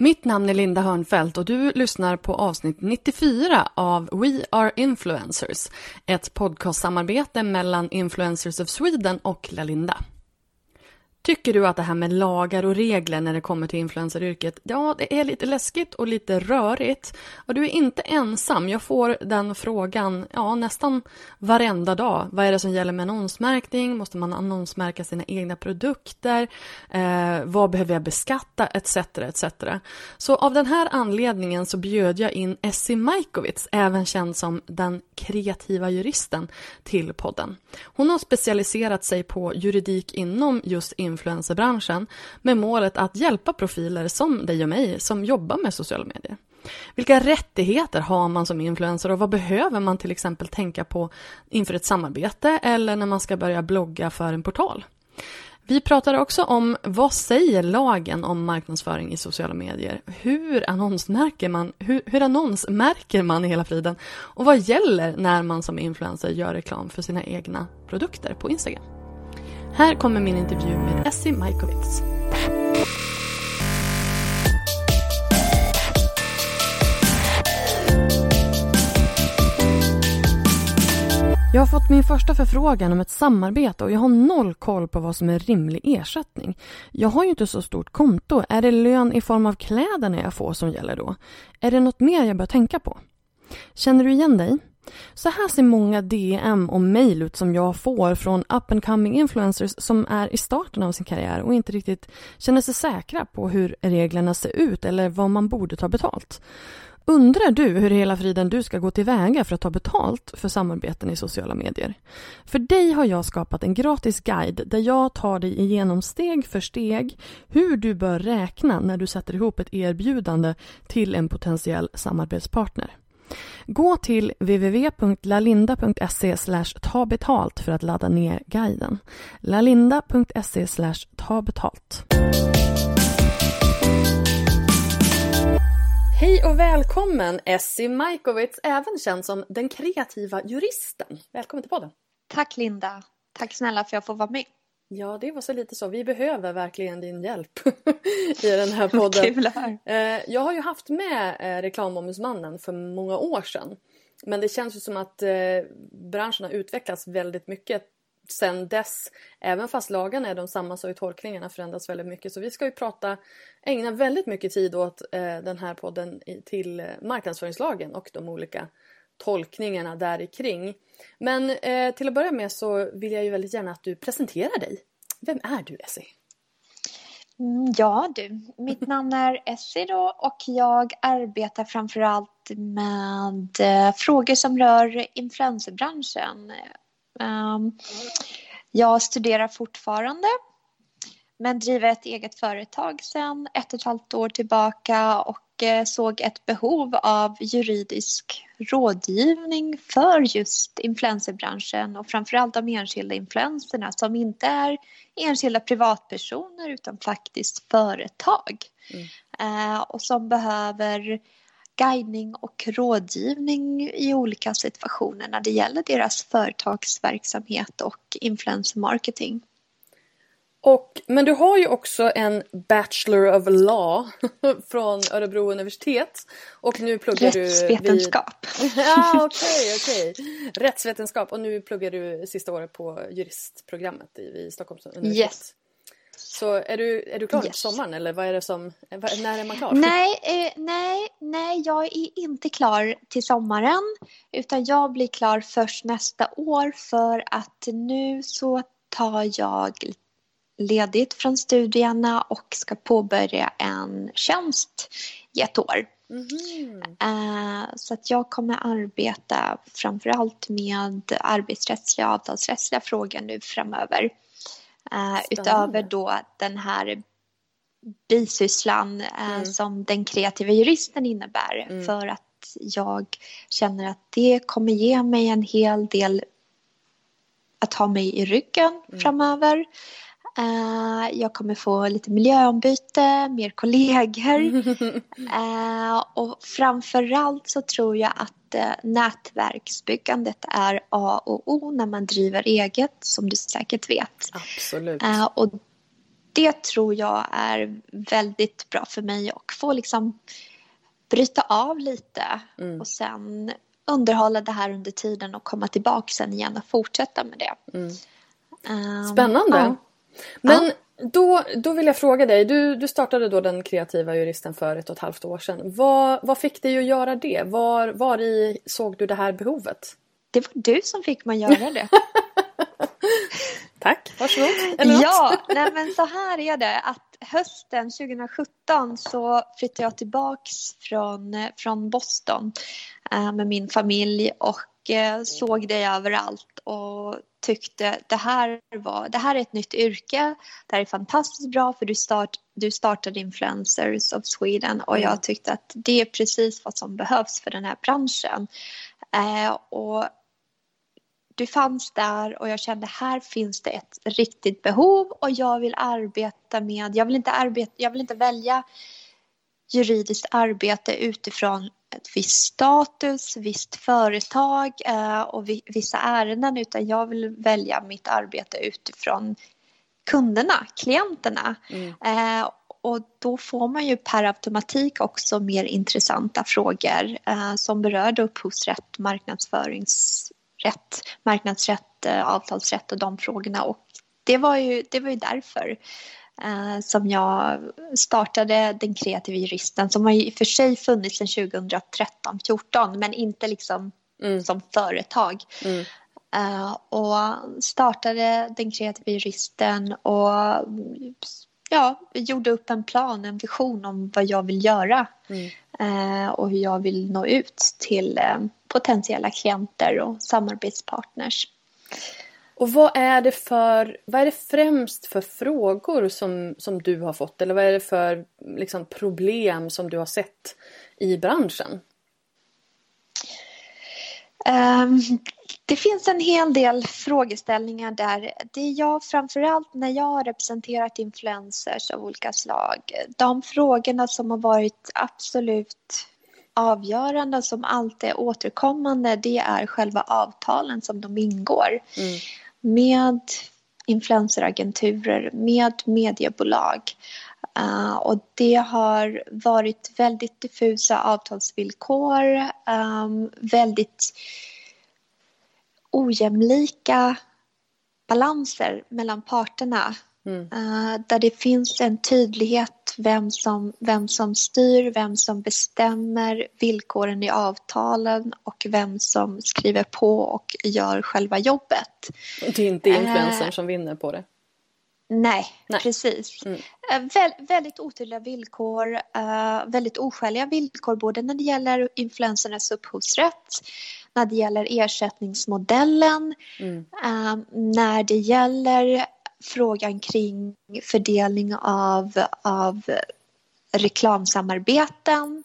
Mitt namn är Linda Hörnfeldt och du lyssnar på avsnitt 94 av We Are Influencers, ett podcastsamarbete mellan Influencers of Sweden och Lalinda. Tycker du att det här med lagar och regler när det kommer till influenceryrket, ja, det är lite läskigt och lite rörigt. Och du är inte ensam. Jag får den frågan ja, nästan varenda dag. Vad är det som gäller med annonsmärkning? Måste man annonsmärka sina egna produkter? Eh, vad behöver jag beskatta? Etc. etc. Så av den här anledningen så bjöd jag in Essie Majkovic, även känd som den kreativa juristen, till podden. Hon har specialiserat sig på juridik inom just influencerbranschen med målet att hjälpa profiler som dig och mig som jobbar med sociala medier. Vilka rättigheter har man som influencer och vad behöver man till exempel tänka på inför ett samarbete eller när man ska börja blogga för en portal? Vi pratar också om vad säger lagen om marknadsföring i sociala medier? Hur annonsmärker man, hur, hur annonsmärker man i hela friden? Och vad gäller när man som influencer gör reklam för sina egna produkter på Instagram? Här kommer min intervju med Essie Majkovic. Jag har fått min första förfrågan om ett samarbete och jag har noll koll på vad som är rimlig ersättning. Jag har ju inte så stort konto. Är det lön i form av kläderna jag får som gäller då? Är det något mer jag bör tänka på? Känner du igen dig? Så här ser många DM och mejl ut som jag får från up and coming influencers som är i starten av sin karriär och inte riktigt känner sig säkra på hur reglerna ser ut eller vad man borde ta betalt. Undrar du hur hela friden du ska gå tillväga för att ta betalt för samarbeten i sociala medier? För dig har jag skapat en gratis guide där jag tar dig igenom steg för steg hur du bör räkna när du sätter ihop ett erbjudande till en potentiell samarbetspartner. Gå till www.lalinda.se ta betalt för att ladda ner guiden. lalinda.se ta betalt. Hej och välkommen Essie Majkovic, även känd som den kreativa juristen. Välkommen till podden. Tack Linda. Tack snälla för att jag får vara med. Ja, det var så lite så. Vi behöver verkligen din hjälp i den här podden. Kul. Eh, jag har ju haft med eh, reklamombudsmannen för många år sedan. Men det känns ju som att eh, branschen har utvecklats väldigt mycket sen dess. Även fast lagarna är de samma så har tolkningarna förändrats väldigt mycket. Så vi ska ju prata, ägna väldigt mycket tid åt den här podden till marknadsföringslagen och de olika tolkningarna där kring. Men eh, till att börja med så vill jag ju väldigt gärna att du presenterar dig. Vem är du Essie? Mm, ja du, mitt namn är Essie då och jag arbetar framförallt med eh, frågor som rör influencerbranschen. Ehm, jag studerar fortfarande men driver ett eget företag sedan ett och ett halvt år tillbaka och eh, såg ett behov av juridisk rådgivning för just influencerbranschen och framförallt de enskilda influenserna som inte är enskilda privatpersoner utan faktiskt företag. Mm. Eh, och som behöver guidning och rådgivning i olika situationer när det gäller deras företagsverksamhet och influencermarketing. Och, men du har ju också en Bachelor of Law från Örebro universitet. Och nu pluggar du... Rättsvetenskap. Vid... ja, okej, okay, okej. Okay. Rättsvetenskap och nu pluggar du sista året på juristprogrammet vid Stockholms universitet. Yes. Så är du, är du klar yes. sommaren eller vad är det som, när är man klar? Nej, eh, nej, nej, jag är inte klar till sommaren utan jag blir klar först nästa år för att nu så tar jag ledigt från studierna och ska påbörja en tjänst i ett år. Mm. Så att jag kommer arbeta framförallt med arbetsrättsliga och avtalsrättsliga frågor nu framöver. Uh, utöver då den här bisysslan eh, mm. som den kreativa juristen innebär. Mm. För att jag känner att det kommer ge mig en hel del att ha mig i ryggen mm. framöver. Uh, jag kommer få lite miljöombyte, mer kollegor. uh, och framförallt så tror jag att uh, nätverksbyggandet är A och O när man driver eget, som du säkert vet. Absolut. och det tror jag är väldigt bra för mig och få liksom bryta av lite mm. och sen underhålla det här under tiden och komma tillbaka sen igen och fortsätta med det. Mm. Um, Spännande. Men ja. Då, då vill jag fråga dig, du, du startade då den kreativa juristen för ett och ett halvt år sedan. Vad, vad fick dig att göra det? Var, var i såg du det här behovet? Det var du som fick mig göra det. Tack, varsågod. Eller ja, nej men så här är det att hösten 2017 så flyttade jag tillbaks från, från Boston äh, med min familj och äh, såg det överallt och tyckte det här, var, det här är ett nytt yrke. Det här är fantastiskt bra för du, start, du startade Influencers of Sweden och jag mm. tyckte att det är precis vad som behövs för den här branschen. Eh, och du fanns där och jag kände här finns det ett riktigt behov och jag vill arbeta med, jag vill inte, arbeta, jag vill inte välja juridiskt arbete utifrån ett visst status, visst företag eh, och vissa ärenden utan jag vill välja mitt arbete utifrån kunderna, klienterna. Mm. Eh, och då får man ju per automatik också mer intressanta frågor eh, som berör upphovsrätt, marknadsföringsrätt, marknadsrätt, avtalsrätt och de frågorna. Och det var ju, det var ju därför eh, som jag startade Den kreativa juristen som har i och för sig funnits sedan 2013-14 men inte liksom mm. som företag. Mm. Uh, och startade Den kreativa juristen och ja, gjorde upp en plan, en vision om vad jag vill göra mm. uh, och hur jag vill nå ut till uh, potentiella klienter och samarbetspartners. Och vad är det för, vad är det främst för frågor som, som du har fått eller vad är det för liksom, problem som du har sett i branschen? Um, det finns en hel del frågeställningar där. Det jag framförallt när jag har representerat influencers av olika slag. De frågorna som har varit absolut avgörande som alltid är återkommande det är själva avtalen som de ingår. Mm med influenceragenturer, med mediebolag. Uh, och det har varit väldigt diffusa avtalsvillkor, um, väldigt ojämlika balanser mellan parterna. Mm. Uh, där det finns en tydlighet vem som, vem som styr, vem som bestämmer villkoren i avtalen och vem som skriver på och gör själva jobbet. Det är inte influencern uh, som vinner på det? Nej, nej. precis. Mm. Uh, vä väldigt otydliga villkor, uh, väldigt oskäliga villkor både när det gäller influencernas upphovsrätt, när det gäller ersättningsmodellen, mm. när det gäller frågan kring fördelning av, av reklamsamarbeten.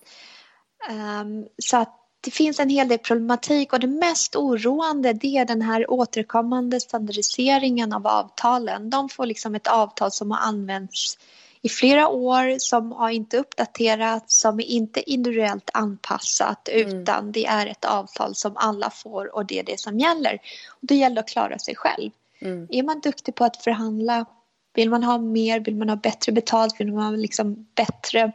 Um, så att det finns en hel del problematik och det mest oroande det är den här återkommande standardiseringen av avtalen. De får liksom ett avtal som har använts i flera år, som har inte uppdaterats, som är inte individuellt anpassat mm. utan det är ett avtal som alla får och det är det som gäller. Och det gäller att klara sig själv. Mm. Är man duktig på att förhandla, vill man ha mer, vill man ha bättre betalt, vill man ha liksom bättre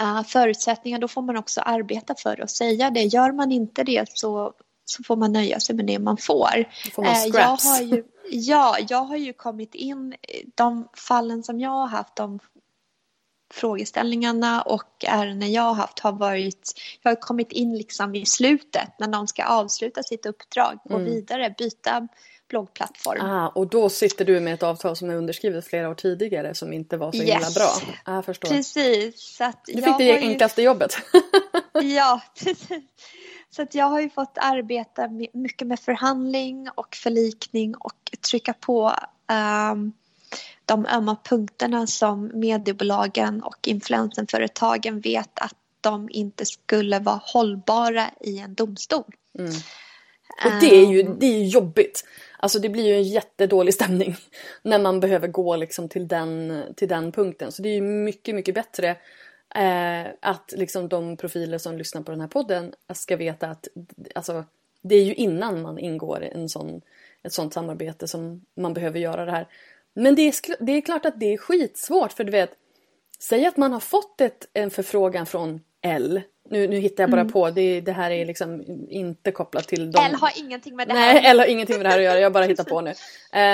uh, förutsättningar, då får man också arbeta för att säga det. Gör man inte det så, så får man nöja sig med det man får. får man uh, jag har ju, ja, jag har ju kommit in, de fallen som jag har haft, de frågeställningarna och ärenden jag har haft har varit, jag har kommit in liksom i slutet när de ska avsluta sitt uppdrag, gå mm. vidare, byta bloggplattform. Ah, och då sitter du med ett avtal som är underskrivet flera år tidigare som inte var så yes. himla bra. Ah, förstår. Precis. Så att du fick det enklaste ju... jobbet. ja, precis. Så att jag har ju fått arbeta mycket med förhandling och förlikning och trycka på um, de ömma punkterna som mediebolagen och influencerföretagen vet att de inte skulle vara hållbara i en domstol. Mm. Och det är, ju, det är jobbigt. Alltså det blir ju en jättedålig stämning när man behöver gå liksom till, den, till den punkten. Så det är ju mycket, mycket bättre eh, att liksom de profiler som lyssnar på den här podden ska veta att alltså, det är ju innan man ingår en sån, ett sånt samarbete som man behöver göra det här. Men det är, det är klart att det är skitsvårt för du vet, säg att man har fått ett, en förfrågan från L. Nu, nu hittar jag bara mm. på, det, det här är liksom inte kopplat till dem. L har ingenting med det här Nej, L har ingenting med det här att göra, jag bara hittar på nu.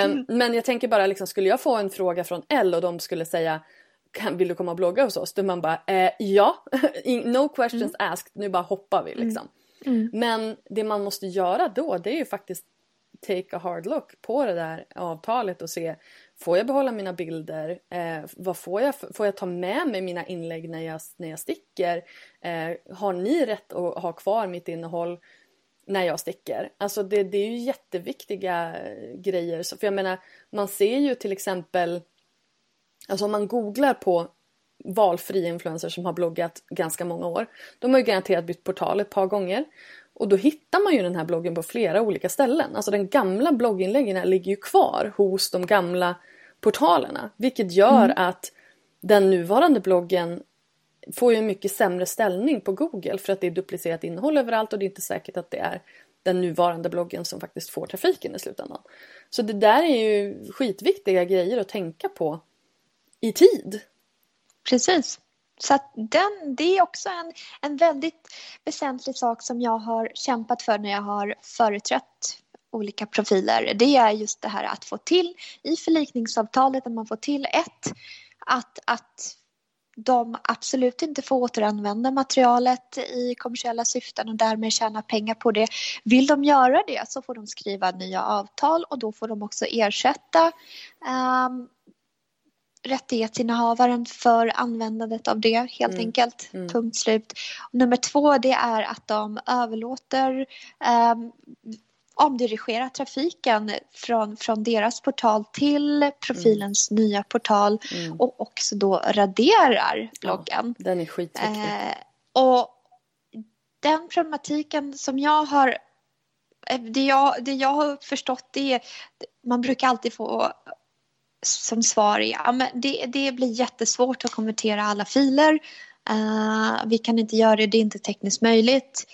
Um, men jag tänker bara, liksom, skulle jag få en fråga från L och de skulle säga kan, vill du komma och blogga hos oss? Då man bara, eh, ja, no questions mm. asked, nu bara hoppar vi liksom. Mm. mm. Men det man måste göra då det är ju faktiskt take a hard look på det där avtalet och se Får jag behålla mina bilder? Eh, vad får, jag, får jag ta med mig mina inlägg när jag, när jag sticker? Eh, har ni rätt att ha kvar mitt innehåll när jag sticker? Alltså det, det är ju jätteviktiga eh, grejer. För jag menar, man ser ju till exempel Alltså om man googlar på valfri influencers som har bloggat ganska många år. De har ju garanterat bytt portal ett par gånger. Och då hittar man ju den här bloggen på flera olika ställen. Alltså den gamla blogginläggen ligger ju kvar hos de gamla portalerna. Vilket gör mm. att den nuvarande bloggen får ju en mycket sämre ställning på Google för att det är duplicerat innehåll överallt och det är inte säkert att det är den nuvarande bloggen som faktiskt får trafiken i slutändan. Så det där är ju skitviktiga grejer att tänka på i tid. Precis. Så att den, det är också en, en väldigt väsentlig sak som jag har kämpat för när jag har företrätt olika profiler. Det är just det här att få till i förlikningsavtalet, att man får till ett, att, att de absolut inte får återanvända materialet i kommersiella syften och därmed tjäna pengar på det. Vill de göra det så får de skriva nya avtal och då får de också ersätta um, rättighetsinnehavaren för användandet av det helt mm. enkelt. Mm. Punkt slut. nummer två det är att de överlåter um, omdirigera trafiken från, från deras portal till profilens mm. nya portal mm. och också då raderar bloggen. Ja, den är skitviktig. Eh, och den problematiken som jag har eh, det jag, det jag har förstått är man brukar alltid få som svar är ja, men det, det blir jättesvårt att konvertera alla filer. Uh, vi kan inte göra det, det är inte tekniskt möjligt.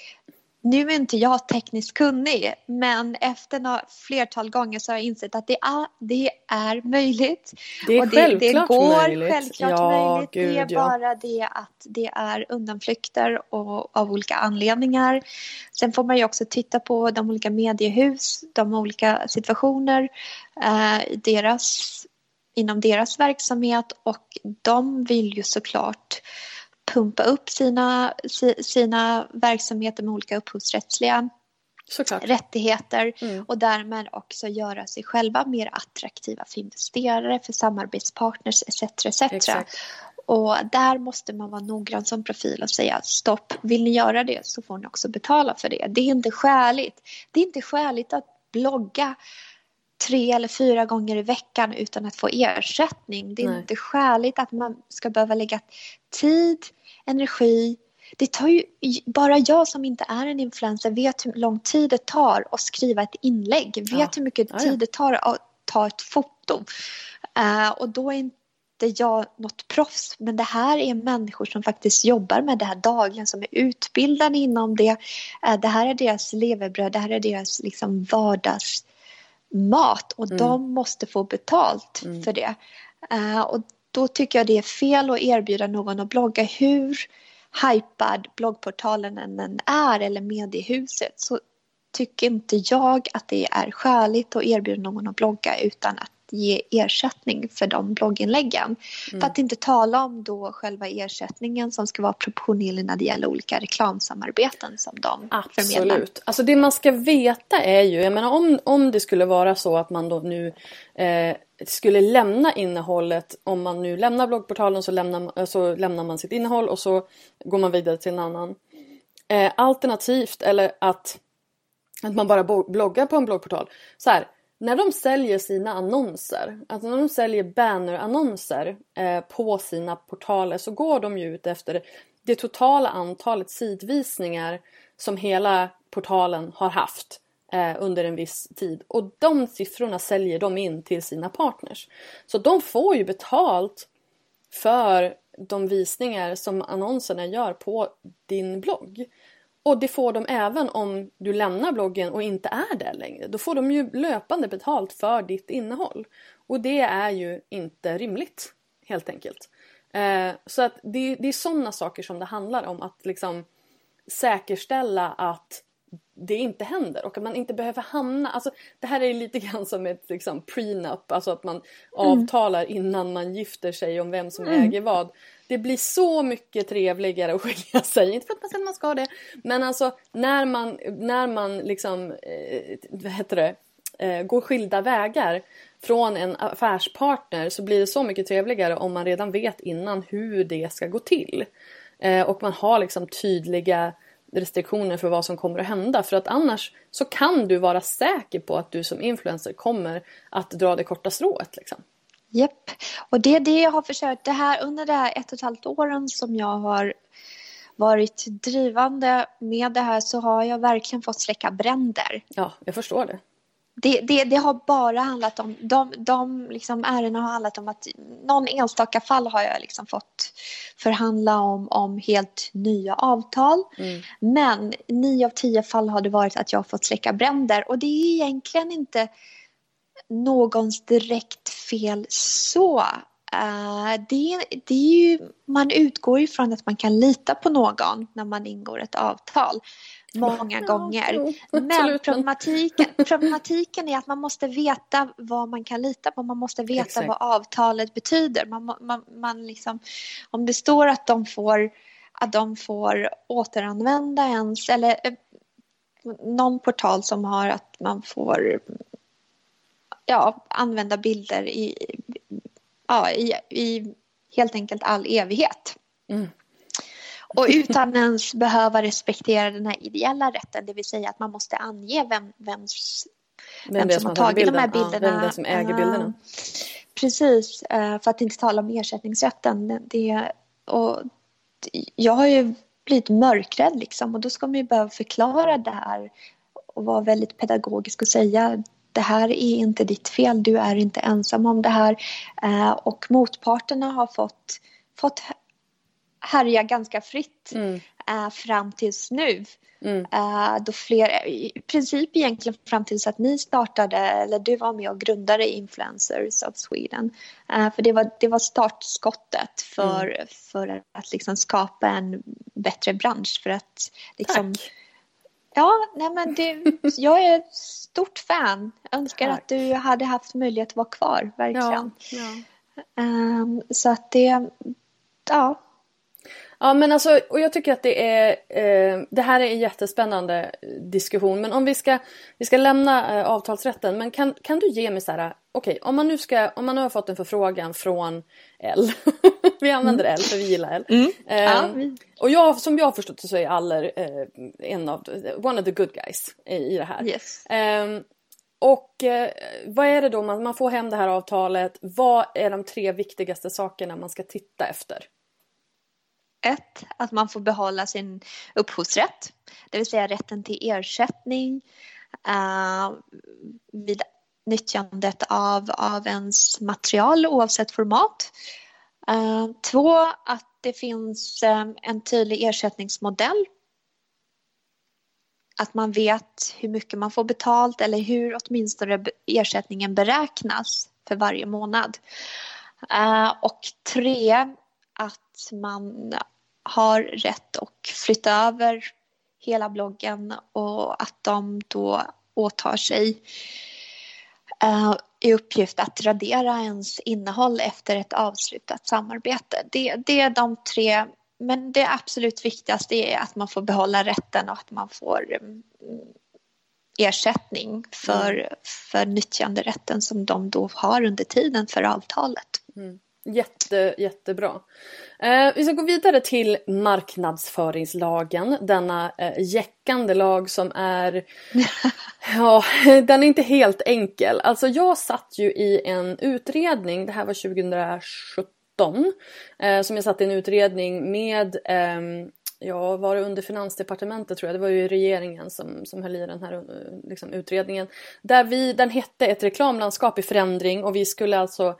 Nu är inte jag tekniskt kunnig men efter några flertal gånger så har jag insett att det är, det är möjligt. Det är och det, självklart det går möjligt. självklart ja, möjligt. Gud, det är ja. bara det att det är undanflykter och, av olika anledningar. Sen får man ju också titta på de olika mediehus, de olika situationer, eh, deras inom deras verksamhet och de vill ju såklart pumpa upp sina, sina verksamheter med olika upphovsrättsliga Såklart. rättigheter mm. och därmed också göra sig själva mer attraktiva för investerare, för samarbetspartners etc. etc. Och där måste man vara noggrann som profil och säga stopp, vill ni göra det så får ni också betala för det. Det är inte skäligt. Det är inte skäligt att blogga tre eller fyra gånger i veckan utan att få ersättning. Det är Nej. inte skäligt att man ska behöva lägga tid, energi. Det tar ju, bara jag som inte är en influencer vet hur lång tid det tar att skriva ett inlägg. Vet ja. hur mycket tid det tar att ta ett foto. Uh, och då är inte jag något proffs, men det här är människor som faktiskt jobbar med det här dagligen, som är utbildade inom det. Uh, det här är deras levebröd, det här är deras liksom vardags mat och mm. de måste få betalt mm. för det. Uh, och då tycker jag det är fel att erbjuda någon att blogga hur hypad bloggportalen än är eller mediehuset så tycker inte jag att det är skäligt att erbjuda någon att blogga utan att ge ersättning för de blogginläggen. Mm. För att inte tala om då själva ersättningen som ska vara proportionerlig när det gäller olika reklamsamarbeten som de Absolut. förmedlar. Alltså det man ska veta är ju, jag menar om, om det skulle vara så att man då nu eh, skulle lämna innehållet, om man nu lämnar bloggportalen så lämnar, så lämnar man sitt innehåll och så går man vidare till en annan. Eh, alternativt eller att, att man bara bloggar på en bloggportal. Så här, när de säljer sina annonser, alltså när de säljer bannerannonser eh, på sina portaler så går de ju ut efter det totala antalet sidvisningar som hela portalen har haft eh, under en viss tid. Och de siffrorna säljer de in till sina partners. Så de får ju betalt för de visningar som annonserna gör på din blogg. Och det får de även om du lämnar bloggen och inte är där längre. Då får de ju löpande betalt för ditt innehåll. Och det är ju inte rimligt, helt enkelt. Eh, så att det, det är sådana saker som det handlar om. Att liksom säkerställa att det inte händer och att man inte behöver hamna... Alltså, det här är lite grann som ett liksom, prenup, alltså att man mm. avtalar innan man gifter sig om vem som mm. äger vad. Det blir så mycket trevligare att skilja sig, inte för att man säger att man ska det, men alltså när man, när man liksom, eh, vad heter det, eh, går skilda vägar från en affärspartner så blir det så mycket trevligare om man redan vet innan hur det ska gå till. Eh, och man har liksom tydliga restriktioner för vad som kommer att hända. För att annars så kan du vara säker på att du som influencer kommer att dra det korta strået. Liksom. Japp, och det är det jag har försökt. Det här, under de här ett och ett halvt åren som jag har varit drivande med det här så har jag verkligen fått släcka bränder. Ja, jag förstår det det, det, det, har bara handlat om, de, de liksom ärendena har handlat om att någon enstaka fall har jag liksom fått förhandla om, om helt nya avtal. Mm. Men nio av tio fall har det varit att jag har fått släcka bränder och det är egentligen inte någons direkt fel så. Uh, det, det är ju, man utgår ju från att man kan lita på någon när man ingår ett avtal många ja, gånger. Men problematiken, problematiken är att man måste veta vad man kan lita på. Man måste veta Exakt. vad avtalet betyder. Man, man, man liksom, om det står att de får att de får återanvända ens eller eh, någon portal som har att man får ja, använda bilder i, ja, i, i helt enkelt all evighet. Mm. Och utan ens behöva respektera den här ideella rätten, det vill säga att man måste ange vem, vems, vem, vem som har tagit bilden. de här bilderna. Ja, vem det som äger bilderna. Precis, eh, för att inte tala om ersättningsrätten. Det, och jag har ju blivit mörkrädd liksom och då ska man ju behöva förklara det här och vara väldigt pedagogisk och säga det här är inte ditt fel, du är inte ensam om det här. Eh, och motparterna har fått, fått härja ganska fritt mm. äh, fram tills nu. Mm. Äh, då fler, I princip egentligen fram tills att ni startade, eller du var med och grundade Influencers of Sweden. För det var, det var startskottet för, mm. för att liksom skapa en bättre bransch. För att liksom, Tack. Ja, nej men det, jag är ett stort fan. Önskar Tack. att du hade haft möjlighet att vara kvar, verkligen. Ja, ja. Um, så att det, ja, Ja men alltså, och jag tycker att det är, eh, det här är en jättespännande diskussion. Men om vi ska, vi ska lämna eh, avtalsrätten, men kan, kan du ge mig så här, okej okay, om man nu ska, om man nu har fått en förfrågan från L, vi använder mm. L för vi gillar L. Mm. Eh, ja. Och jag, som jag har förstått det så är Aller eh, en av, one of the good guys i, i det här. Yes. Ehm, och eh, vad är det då man, man får hem det här avtalet, vad är de tre viktigaste sakerna man ska titta efter? Ett, att man får behålla sin upphovsrätt, det vill säga rätten till ersättning uh, vid nyttjandet av, av ens material oavsett format. Uh, två, att det finns um, en tydlig ersättningsmodell. Att man vet hur mycket man får betalt eller hur åtminstone ersättningen beräknas för varje månad. Uh, och tre, att man har rätt att flytta över hela bloggen och att de då åtar sig uh, i uppgift att radera ens innehåll efter ett avslutat samarbete. Det, det är de tre, men det absolut viktigaste är att man får behålla rätten och att man får um, ersättning för, mm. för nyttjanderätten som de då har under tiden för avtalet. Mm. Jätte, jättebra. Eh, vi ska gå vidare till marknadsföringslagen, denna eh, jäckande lag som är... ja, den är inte helt enkel. Alltså jag satt ju i en utredning, det här var 2017, eh, som jag satt i en utredning med ehm, ja, var det under finansdepartementet tror jag, det var ju regeringen som, som höll i den här eh, liksom, utredningen. Där vi, den hette ett reklamlandskap i förändring och vi skulle alltså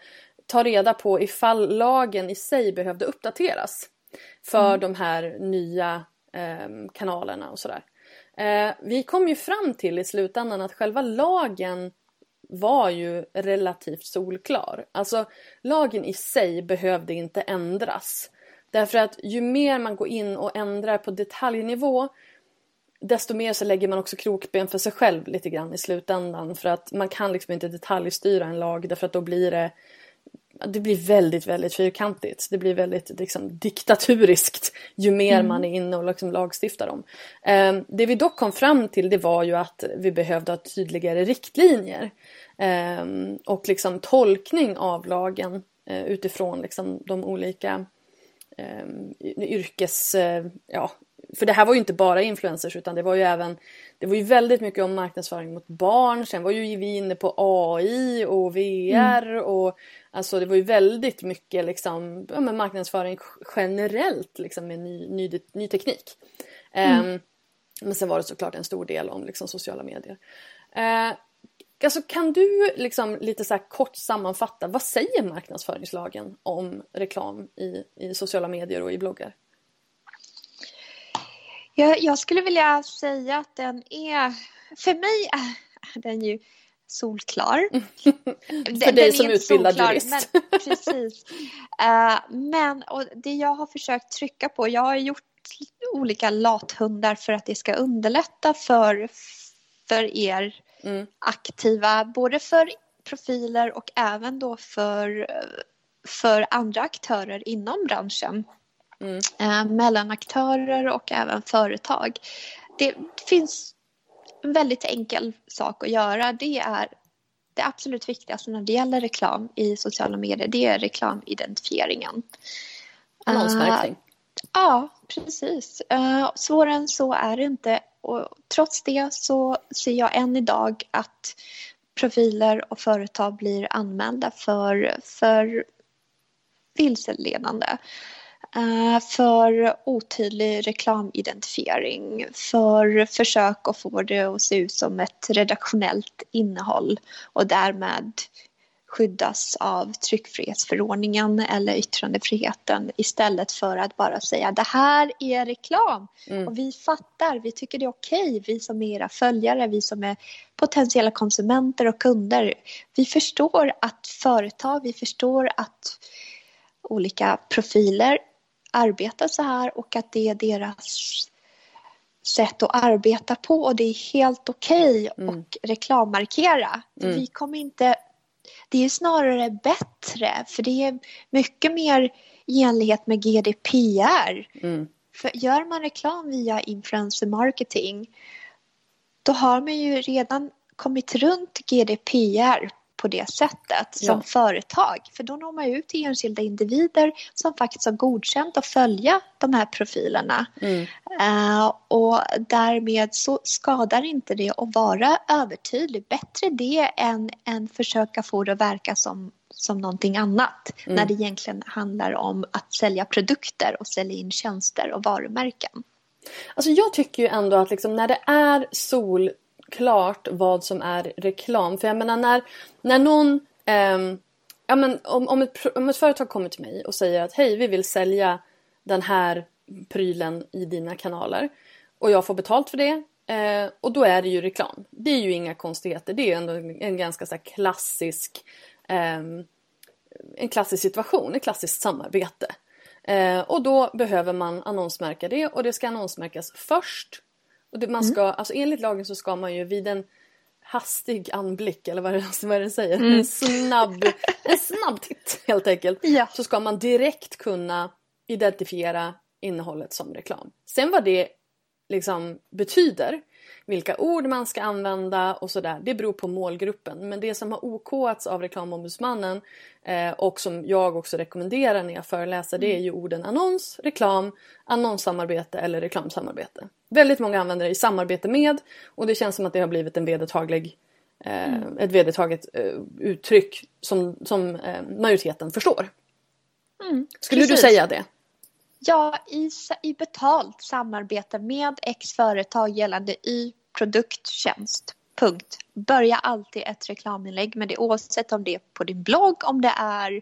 ta reda på ifall lagen i sig behövde uppdateras för mm. de här nya eh, kanalerna och sådär. Eh, vi kom ju fram till i slutändan att själva lagen var ju relativt solklar. Alltså lagen i sig behövde inte ändras. Därför att ju mer man går in och ändrar på detaljnivå desto mer så lägger man också krokben för sig själv lite grann i slutändan. För att man kan liksom inte detaljstyra en lag därför att då blir det det blir väldigt, väldigt fyrkantigt. Det blir väldigt liksom, diktaturiskt ju mer mm. man är inne och liksom, lagstiftar om. Eh, det vi dock kom fram till det var ju att vi behövde ha tydligare riktlinjer eh, och liksom, tolkning av lagen eh, utifrån liksom, de olika eh, yrkes... Eh, ja, för det här var ju inte bara influencers utan det var ju även det var ju väldigt mycket om marknadsföring mot barn. Sen var ju vi inne på AI och VR mm. och alltså det var ju väldigt mycket liksom ja, men marknadsföring generellt liksom med ny, ny, ny teknik. Mm. Um, men sen var det såklart en stor del om liksom sociala medier. Uh, Alltså kan du liksom lite så kort sammanfatta, vad säger marknadsföringslagen om reklam i, i sociala medier och i bloggar? Jag, jag skulle vilja säga att den är, för mig är den ju solklar. för dig som utbildad jurist. Men, precis. Uh, men och det jag har försökt trycka på, jag har gjort olika lathundar för att det ska underlätta för, för er mm. aktiva, både för profiler och även då för, för andra aktörer inom branschen. Mm. Eh, mellan aktörer och även företag. Det finns en väldigt enkel sak att göra. Det är det absolut viktigaste när det gäller reklam i sociala medier. Det är reklamidentifieringen. Annonsmärkning. Uh, ja, precis. Uh, svårare än så är det inte. Och trots det så ser jag än idag att profiler och företag blir anmälda för, för vilseledande. Uh, för otydlig reklamidentifiering, för försök att få det att se ut som ett redaktionellt innehåll och därmed skyddas av tryckfrihetsförordningen eller yttrandefriheten istället för att bara säga det här är reklam mm. och vi fattar, vi tycker det är okej, vi som är era följare, vi som är potentiella konsumenter och kunder. Vi förstår att företag, vi förstår att olika profiler arbetar så här och att det är deras sätt att arbeta på och det är helt okej okay mm. att reklammarkera. Mm. Vi kommer inte det är snarare bättre för det är mycket mer i enlighet med GDPR. Mm. För gör man reklam via influencer marketing då har man ju redan kommit runt GDPR på det sättet som ja. företag. För då når man ut till enskilda individer som faktiskt har godkänt att följa de här profilerna. Mm. Uh, och därmed så skadar inte det att vara övertydlig. Bättre det än, än försöka få det att verka som som någonting annat mm. när det egentligen handlar om att sälja produkter och sälja in tjänster och varumärken. Alltså jag tycker ju ändå att liksom när det är sol klart vad som är reklam. För jag menar när, när någon eh, ja, men om, om, ett, om ett företag kommer till mig och säger att hej vi vill sälja den här prylen i dina kanaler och jag får betalt för det eh, och då är det ju reklam. Det är ju inga konstigheter. Det är ändå en ganska så klassisk eh, en klassisk situation, ett klassiskt samarbete. Eh, och då behöver man annonsmärka det och det ska annonsmärkas först och det, man mm. ska, mm. alltså enligt lagen så ska man ju vid en hastig anblick eller vad är det, vad är det säger? Mm. En, snabb, en snabb titt helt enkelt. Ja. Så ska man direkt kunna identifiera innehållet som reklam. Sen vad det liksom betyder. Vilka ord man ska använda och sådär. Det beror på målgruppen. Men det som har OKats av reklamombudsmannen eh, och som jag också rekommenderar när jag föreläser det är ju orden annons, reklam, annonssamarbete eller reklamsamarbete. Väldigt många använder det i samarbete med och det känns som att det har blivit en vedertaglig eh, mm. ett vedertaget eh, uttryck som, som eh, majoriteten förstår. Mm, Skulle precis. du säga det? Ja, i, i betalt samarbete med X företag gällande Y produkt, tjänst. Punkt. Börja alltid ett reklaminlägg med det oavsett om det är på din blogg, om det är,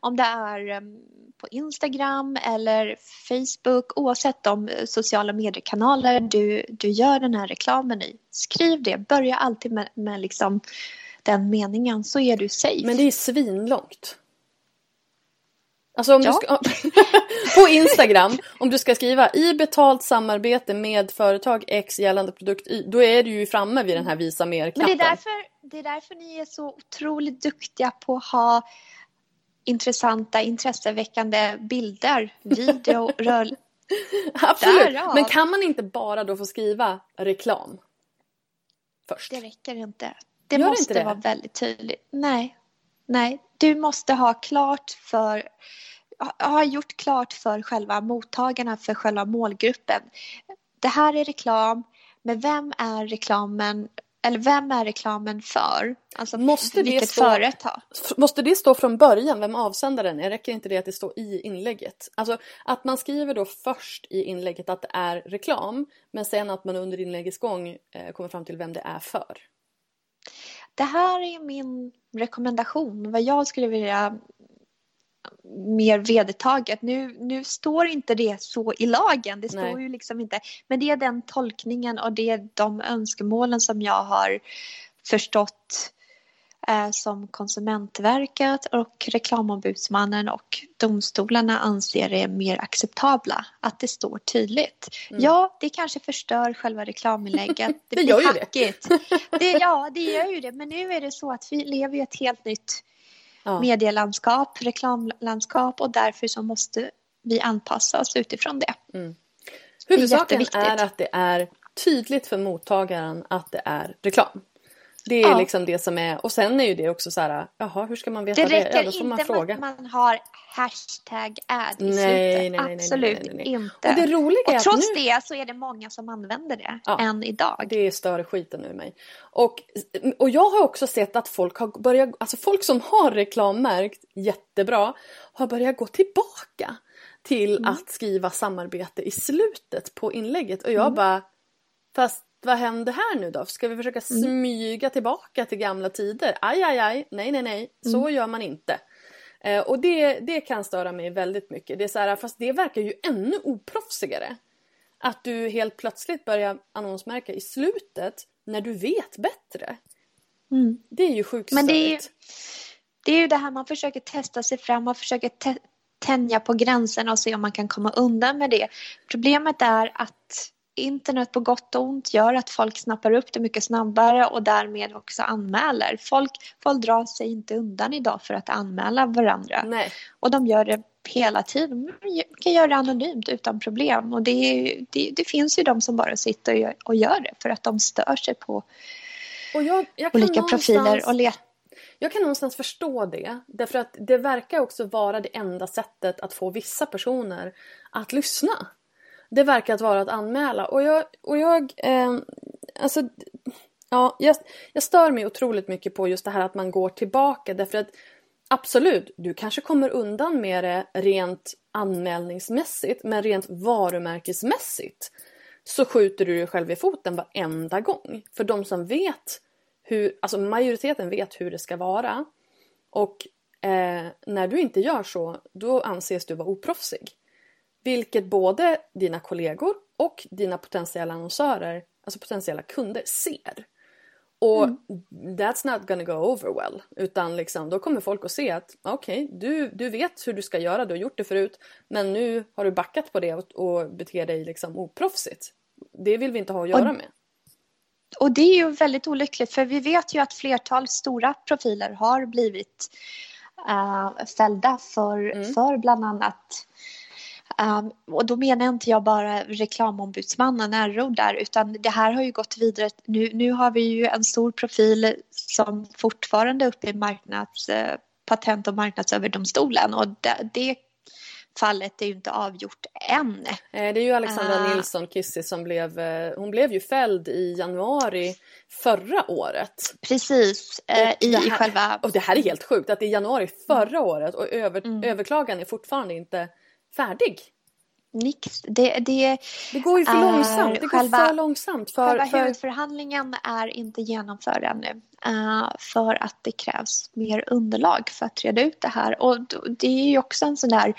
om det är um, på Instagram eller Facebook, oavsett de eh, sociala mediekanaler du, du gör den här reklamen i. Skriv det, börja alltid med, med liksom den meningen så är du safe. Men det är svinlångt. Alltså om ja. du ska, på Instagram, om du ska skriva i betalt samarbete med företag X gällande produkt Y, då är du ju framme vid den här visa mer-knappen. Men det är, därför, det är därför ni är så otroligt duktiga på att ha intressanta, intresseväckande bilder, video, rör... Absolut, Där, ja. men kan man inte bara då få skriva reklam? Först? Det räcker inte. Det Gör måste inte det? vara väldigt tydligt. Nej, nej. Du måste ha klart för har gjort klart för själva mottagarna, för själva målgruppen. Det här är reklam, men vem är reklamen eller vem är reklamen för? Alltså måste vilket stå, företag? Måste det stå från början vem avsändaren är? Räcker inte det att det står i inlägget? Alltså att man skriver då först i inlägget att det är reklam men sen att man under inläggets gång eh, kommer fram till vem det är för. Det här är min rekommendation, vad jag skulle vilja mer vedertaget. Nu, nu står inte det så i lagen, det står Nej. ju liksom inte. Men det är den tolkningen och det är de önskemålen som jag har förstått som Konsumentverket och Reklamombudsmannen och domstolarna anser är mer acceptabla. Att det står tydligt. Mm. Ja, det kanske förstör själva reklaminlägget. Det, det ju hackigt. det. det. Ja, det gör ju det. Men nu är det så att vi lever i ett helt nytt ja. medielandskap, reklamlandskap och därför så måste vi anpassa oss utifrån det. Mm. Huvudsaken är att det är tydligt för mottagaren att det är reklam. Det är ja. liksom det som är, och sen är ju det också så här, jaha hur ska man veta det? Det räcker ja, inte fråga. med att man har hashtag ad i nej, slutet. Nej, nej, Absolut nej, nej, inte. Och, det roliga och trots nu... det så är det många som använder det ja, än idag. Det stör skiten ur mig. Och, och jag har också sett att folk har börjat, alltså folk som har reklammärkt jättebra har börjat gå tillbaka till mm. att skriva samarbete i slutet på inlägget och jag mm. bara Fast vad händer här nu då? Ska vi försöka mm. smyga tillbaka till gamla tider? Aj, aj, aj, nej, nej, nej, så mm. gör man inte. Eh, och det, det kan störa mig väldigt mycket. Det är så här, fast det verkar ju ännu oproffsigare. Att du helt plötsligt börjar annonsmärka i slutet när du vet bättre. Mm. Det är ju sjukt Men det är, ju, det är ju det här man försöker testa sig fram, man försöker te tänja på gränserna och se om man kan komma undan med det. Problemet är att internet på gott och ont gör att folk snappar upp det mycket snabbare och därmed också anmäler. Folk, folk drar sig inte undan idag för att anmäla varandra. Nej. Och de gör det hela tiden. De kan göra det anonymt utan problem. Och det, det, det finns ju de som bara sitter och gör, och gör det för att de stör sig på jag, jag olika profiler och letar jag kan någonstans förstå det. Därför att det verkar också vara det enda sättet att få vissa personer att lyssna det verkar att vara att anmäla. Och jag, och jag eh, alltså, ja, jag, jag stör mig otroligt mycket på just det här att man går tillbaka därför att absolut, du kanske kommer undan med det rent anmälningsmässigt men rent varumärkesmässigt så skjuter du dig själv i foten varenda gång. För de som vet hur, alltså majoriteten vet hur det ska vara och eh, när du inte gör så då anses du vara oproffsig. Vilket både dina kollegor och dina potentiella annonsörer, alltså potentiella kunder, ser. Och mm. that's not gonna go over well. Utan liksom, då kommer folk att se att okej, okay, du, du vet hur du ska göra, du har gjort det förut. Men nu har du backat på det och, och beter dig liksom oproffsigt. Det vill vi inte ha att göra och, med. Och det är ju väldigt olyckligt för vi vet ju att flertal stora profiler har blivit uh, fällda för, mm. för bland annat Um, och då menar inte jag bara reklamombudsmannen RO där utan det här har ju gått vidare. Nu, nu har vi ju en stor profil som fortfarande är uppe i marknads, eh, patent och marknadsöverdomstolen och det, det fallet är ju inte avgjort än. Det är ju Alexandra uh, Nilsson Kissi som blev, eh, hon blev ju fälld i januari förra året. Precis, uh, i, här, själva... Och det här är helt sjukt att det är januari förra mm. året och över, mm. överklagan är fortfarande inte färdig. Nix. Det, det, det går ju för långsamt. Det själva, går för långsamt. För, själva för... huvudförhandlingen är inte genomförd ännu. Uh, för att det krävs mer underlag för att reda ut det här. Och det är ju också en sån där...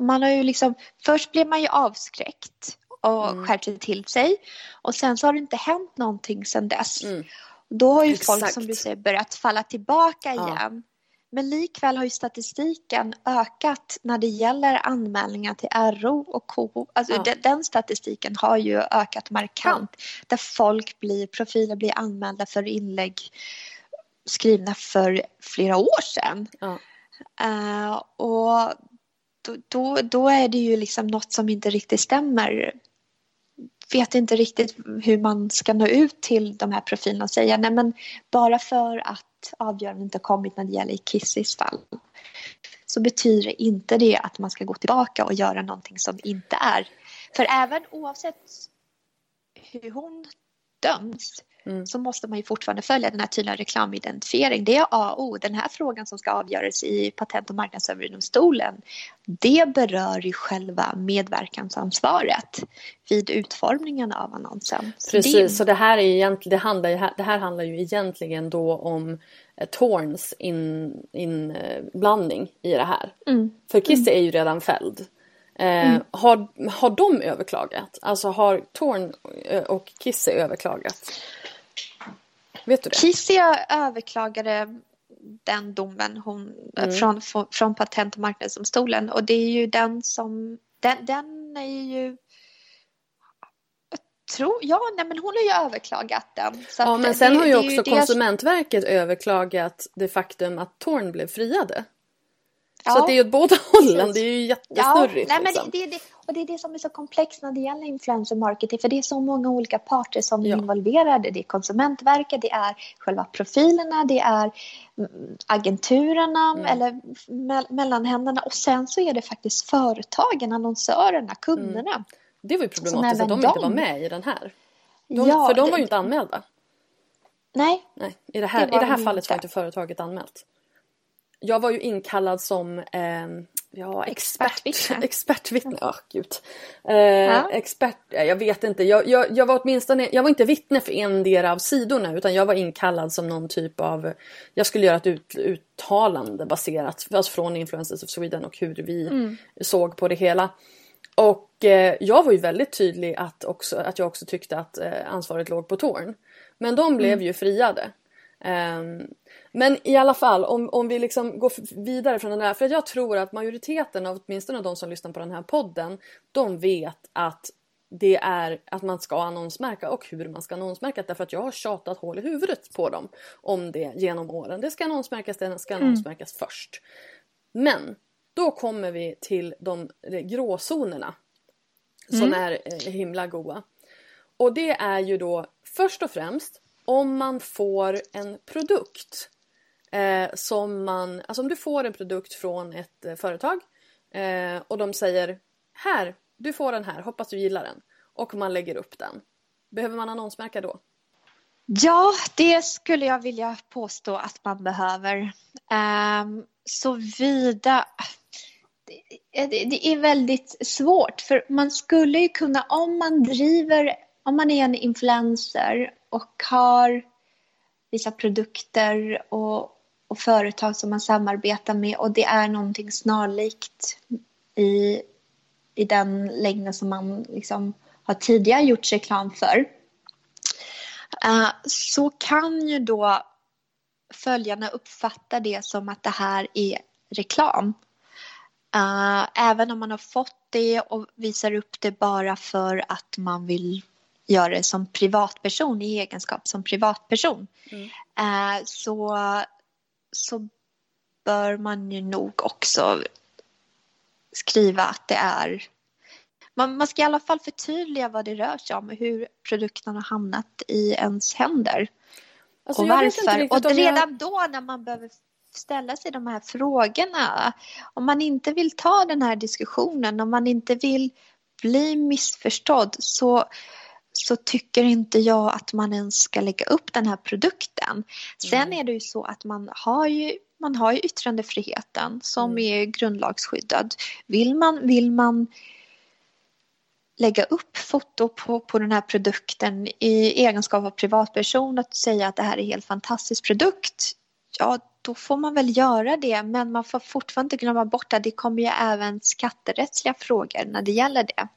Man har ju liksom, först blev man ju avskräckt och mm. skärpte till sig. Och sen så har det inte hänt någonting sen dess. Mm. Då har ju Exakt. folk som du säger börjat falla tillbaka ja. igen. Men likväl har ju statistiken ökat när det gäller anmälningar till RO och KO. Alltså ja. den, statistiken har ju ökat markant. Ja. Där folk blir, profiler blir anmälda för inlägg skrivna för flera år sedan. Ja. Uh, och då, då, då, är det ju liksom något som inte riktigt stämmer. Vet inte riktigt hur man ska nå ut till de här profilerna och säga nej men bara för att avgörande inte kommit när det gäller Kissis fall så betyder inte det att man ska gå tillbaka och göra någonting som inte är. För även oavsett hur hon döms mm. så måste man ju fortfarande följa den här tydliga reklamidentifiering. Det är A och O. Den här frågan som ska avgöras i Patent och marknadsöverdomstolen det berör ju själva medverkansansvaret vid utformningen av annonsen. Precis, så det, så det här, är egentligen, det, handlar, det här handlar ju egentligen då om eh, Torns inblandning in, i det här. Mm. För Kisse mm. är ju redan fälld. Eh, mm. har, har de överklagat? Alltså har Torn eh, och Kisse överklagat? Vet du det? Kisse överklagade den domen hon, mm. från, från Patent och marknadsdomstolen och det är ju den som, den, den är ju tror, ja, nej, men hon har ju överklagat den. ja, men sen det, har ju också ju Konsumentverket det... överklagat det faktum att Torn blev friade. Ja, så det är ju åt båda hållen, det är ju jättesnurrigt. Ja, nej, liksom. men det, det, och det är det som är så komplext när det gäller influencer marketing för det är så många olika parter som är ja. involverade. Det är Konsumentverket, det är själva profilerna, det är mm, agenturerna mm. eller me mellanhänderna och sen så är det faktiskt företagen, annonsörerna, kunderna. Mm. Det var ju problematiskt att de, de, inte var med i den här. De, ja, för de var ju inte anmälda. Nej. Nej I det här, det i det här fallet inte. var inte företaget anmält. Jag var ju inkallad som eh, Ja, expertvittne. Expertvittne, oh, gud. Eh, ja. Expert, jag vet inte. Jag, jag, jag var åtminstone, jag var inte vittne för endera av sidorna utan jag var inkallad som någon typ av, jag skulle göra ett ut, uttalande baserat alltså från Influencers of Sweden och hur vi mm. såg på det hela. Och eh, jag var ju väldigt tydlig att, också, att jag också tyckte att eh, ansvaret låg på Torn. Men de blev mm. ju friade. Um, men i alla fall om, om vi liksom går vidare från den där. För jag tror att majoriteten av åtminstone de som lyssnar på den här podden. De vet att det är att man ska annonsmärka och hur man ska annonsmärka. Därför att jag har tjatat hål i huvudet på dem om det genom åren. Det ska annonsmärkas, det ska mm. annonsmärkas mm. först. Men då kommer vi till de gråzonerna. Som mm. är eh, himla goa. Och det är ju då först och främst om man får en produkt eh, som man, alltså om du får en produkt från ett eh, företag eh, och de säger här, du får den här, hoppas du gillar den och man lägger upp den. Behöver man annonsmärka då? Ja, det skulle jag vilja påstå att man behöver. Ehm, um, Såvida... Det, det är väldigt svårt för man skulle ju kunna om man driver, om man är en influencer och har vissa produkter och, och företag som man samarbetar med och det är någonting snarlikt i, i den längden som man liksom har tidigare gjort reklam för. Uh, så kan ju då följarna uppfatta det som att det här är reklam. Uh, även om man har fått det och visar upp det bara för att man vill göra det som privatperson i egenskap som privatperson. Mm. Uh, så, så bör man ju nog också skriva att det är man, man ska i alla fall förtydliga vad det rör sig om och hur produkten har hamnat i ens händer. Alltså, och varför. Och redan jag... då när man behöver ställa sig de här frågorna. Om man inte vill ta den här diskussionen, om man inte vill bli missförstådd så, så tycker inte jag att man ens ska lägga upp den här produkten. Sen mm. är det ju så att man har ju man har ju yttrandefriheten som mm. är grundlagsskyddad. Vill man, vill man lägga upp foto på, på den här produkten i egenskap av privatperson och säga att det här är en helt fantastisk produkt, ja då får man väl göra det men man får fortfarande inte glömma bort att det kommer ju även skatterättsliga frågor när det gäller det.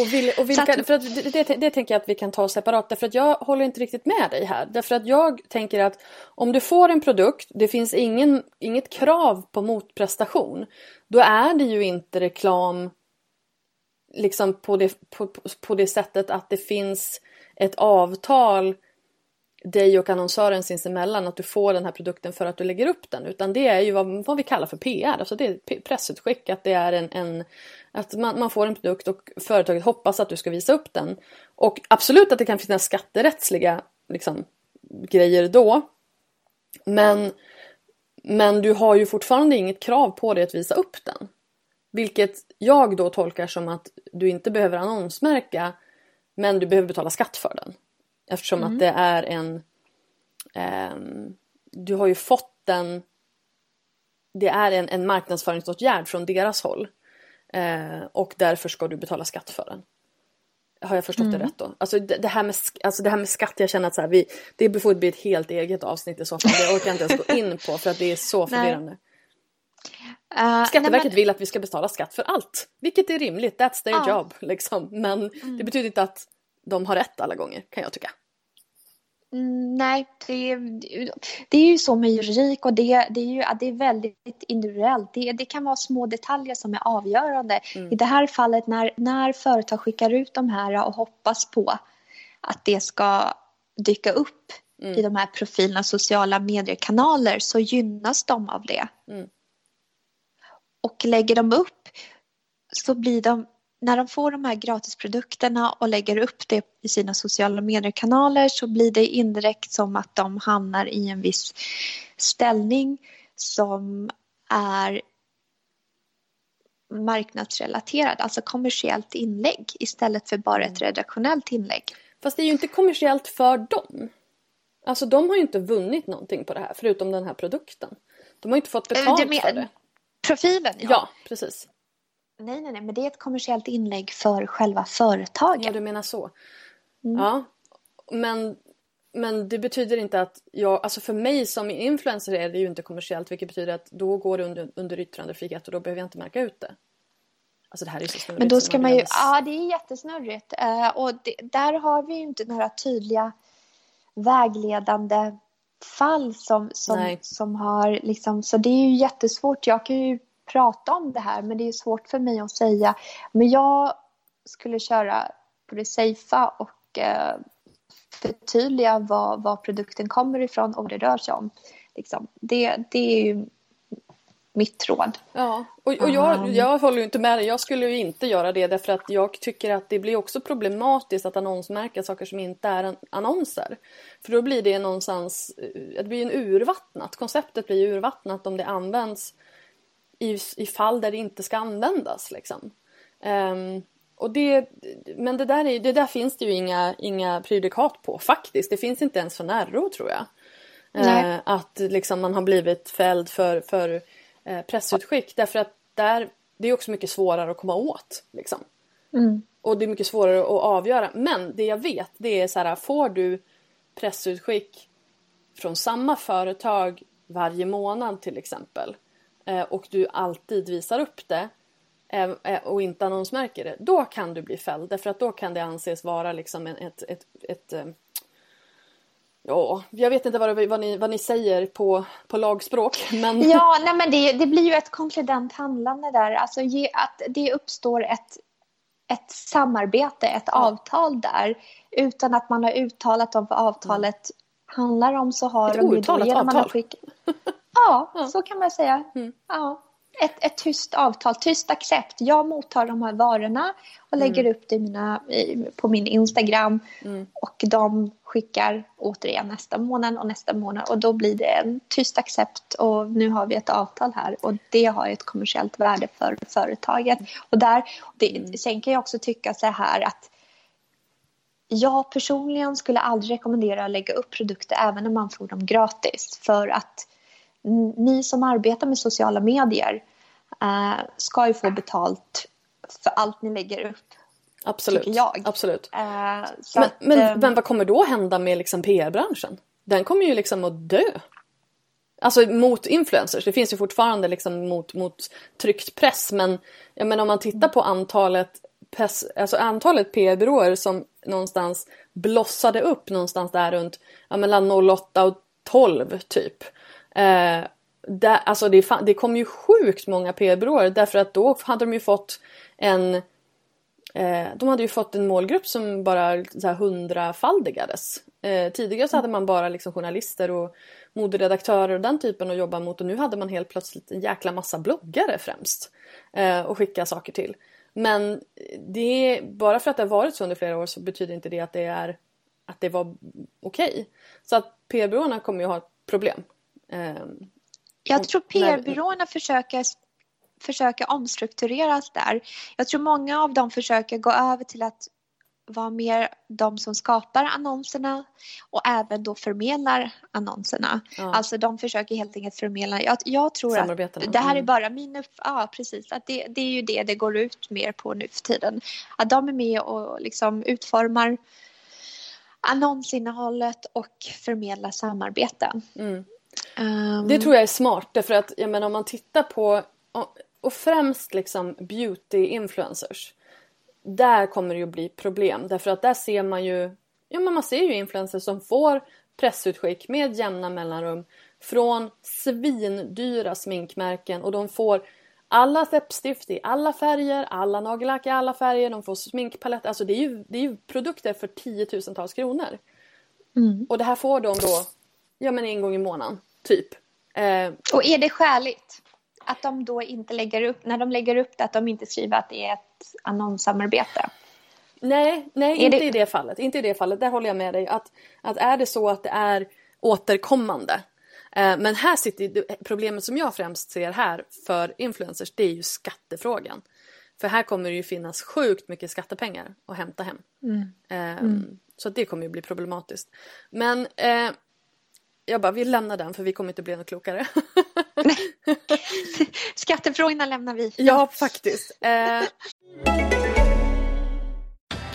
Och, vill, och vilka, att, för att det, det, det, tänker jag att vi kan ta separat därför att jag håller inte riktigt med dig här. Därför att jag tänker att om du får en produkt, det finns ingen, inget krav på motprestation. Då är det ju inte reklam liksom på det, på, på det sättet att det finns ett avtal dig och annonsören sinsemellan att du får den här produkten för att du lägger upp den. Utan det är ju vad, vad vi kallar för PR, alltså det är pressutskick. Att det är en, en att man, man, får en produkt och företaget hoppas att du ska visa upp den. Och absolut att det kan finnas skatterättsliga liksom, grejer då. Men, men du har ju fortfarande inget krav på dig att visa upp den. Vilket jag då tolkar som att du inte behöver annonsmärka men du behöver betala skatt för den. Eftersom mm. att det är en... Eh, du har ju fått den... Det är en, en marknadsföringsåtgärd från deras håll. Eh, och därför ska du betala skatt för den. Har jag förstått mm. det rätt då? Alltså det, det, här med, alltså det här med skatt, jag känner att så här, vi, det får bli ett helt eget avsnitt i så fall. Det orkar jag inte ens gå in på för att det är så förvirrande. Uh, Skatteverket nej, men... vill att vi ska betala skatt för allt, vilket är rimligt, that's their uh. job. Liksom. Men mm. det betyder inte att de har rätt alla gånger kan jag tycka. Mm, nej, det, det är ju så med juridik och det, det, är ju, det är väldigt individuellt. Det, det kan vara små detaljer som är avgörande. Mm. I det här fallet när, när företag skickar ut de här och hoppas på att det ska dyka upp mm. i de här profilerna, sociala mediekanaler, så gynnas de av det. Mm. Och lägger de upp så blir de när de får de här gratisprodukterna och lägger upp det i sina sociala medier-kanaler så blir det indirekt som att de hamnar i en viss ställning som är marknadsrelaterad, alltså kommersiellt inlägg istället för bara ett mm. redaktionellt inlägg. Fast det är ju inte kommersiellt för dem. Alltså de har ju inte vunnit någonting på det här förutom den här produkten. De har ju inte fått eh, betalt för det. Profilen ja. Ja, precis. Nej, nej, nej, men det är ett kommersiellt inlägg för själva företaget. Ja, du menar så. Mm. Ja, men, men det betyder inte att jag, alltså för mig som influencer är det ju inte kommersiellt, vilket betyder att då går det under, under yttrandefrihet och då behöver jag inte märka ut det. Alltså det här är så snurrigt. Men då ska man ju, ja det är jättesnurrigt. Uh, och det, där har vi ju inte några tydliga vägledande fall som, som, som har liksom, så det är ju jättesvårt. Jag kan ju prata om det här men det är svårt för mig att säga. Men jag skulle köra på det safea och eh, förtydliga vad, vad produkten kommer ifrån och vad det rör sig om. Liksom. Det, det är ju mitt råd. Ja, och, och jag, jag håller ju inte med dig. Jag skulle ju inte göra det därför att jag tycker att det blir också problematiskt att annonsmärka saker som inte är annonser. För då blir det någonstans, eh, det blir en urvattnat, konceptet blir urvattnat om det används i, i fall där det inte ska användas. Liksom. Um, och det, men det där, är, det där finns det ju inga, inga prejudikat på faktiskt. Det finns inte ens för Närro tror jag. Uh, att liksom man har blivit fälld för, för uh, pressutskick. Därför att där, det är också mycket svårare att komma åt. Liksom. Mm. Och det är mycket svårare att avgöra. Men det jag vet det är så här, får du pressutskick från samma företag varje månad till exempel och du alltid visar upp det eh, eh, och inte annonsmärker det, då kan du bli fälld. Därför att då kan det anses vara liksom ett, ett, ett, ett Ja, jag vet inte vad, vad, ni, vad ni säger på, på lagspråk. Men... Ja, nej men det, det blir ju ett konkludent handlande där. Alltså ge, att det uppstår ett, ett samarbete, ett ja. avtal där. Utan att man har uttalat om vad avtalet mm. handlar om så har ett de ju då genom avtal. Skick... Ja, ja, så kan man säga. Mm. Ja. ett, ett tyst avtal, tyst accept. Jag mottar de här varorna och lägger mm. upp det mina, på min Instagram. Mm. Och de skickar återigen nästa månad och nästa månad. Och då blir det en tyst accept och nu har vi ett avtal här. Och det har ett kommersiellt värde för företaget. Och där, det, mm. sen kan jag också tycka så här att jag personligen skulle aldrig rekommendera att lägga upp produkter även om man får dem gratis. För att ni som arbetar med sociala medier eh, ska ju få betalt för allt ni lägger upp. Absolut. Jag. Absolut. Eh, men, att, men, eh, men, vad kommer då hända med liksom PR-branschen? Den kommer ju liksom att dö. Alltså mot influencers. Det finns ju fortfarande liksom mot, mot tryckt press. Men jag menar, om man tittar på antalet, press, alltså antalet PR-byråer som någonstans blossade upp någonstans där runt ja, mellan 08 och 12 typ. Eh, där, alltså det, det kom ju sjukt många PR-byråer därför att då hade de ju fått en eh, de hade ju fått en målgrupp som bara så här, hundrafaldigades. Eh, tidigare så hade man bara liksom, journalister och moderedaktörer och den typen att jobba mot och nu hade man helt plötsligt en jäkla massa bloggare främst eh, att skicka saker till. Men det bara för att det har varit så under flera år så betyder inte det att det är att det var okej. Okay. Så att PR-byråerna kommer ju ha problem. Eh, jag tror PR-byråerna försöker, försöker omstruktureras där. Jag tror många av dem försöker gå över till att vara mer de som skapar annonserna och även då förmedlar annonserna. Ja. Alltså de försöker helt enkelt förmedla. Jag, jag tror att det här är bara min upp... Ja, precis. Att det, det är ju det det går ut mer på nu för tiden. Att de är med och liksom utformar annonsinnehållet och förmedlar samarbeten. Mm. Um... Det tror jag är smart därför att jag menar om man tittar på och främst liksom beauty influencers. Där kommer det ju bli problem därför att där ser man ju Ja men man ser ju influencers som får pressutskick med jämna mellanrum från svindyra sminkmärken och de får alla läppstift i alla färger, alla nagellack i alla färger, de får sminkpaletter. Alltså det är ju, det är ju produkter för tiotusentals kronor. Mm. Och det här får de då ja men en gång i månaden, typ. Eh, och är det skäligt? Att de då inte lägger upp, när de lägger upp det, att de inte skriver att det är ett annonssamarbete? Nej, nej inte det... i det fallet. Inte i det fallet. Där håller jag med dig. Att, att är det så att det är återkommande. Eh, men här sitter problemet som jag främst ser här för influencers, det är ju skattefrågan. För här kommer det ju finnas sjukt mycket skattepengar att hämta hem. Mm. Eh, mm. Så det kommer ju bli problematiskt. Men eh, jag bara, vi lämnar den för vi kommer inte bli något klokare. Skattefrågorna lämnar vi. Ja, faktiskt. Eh...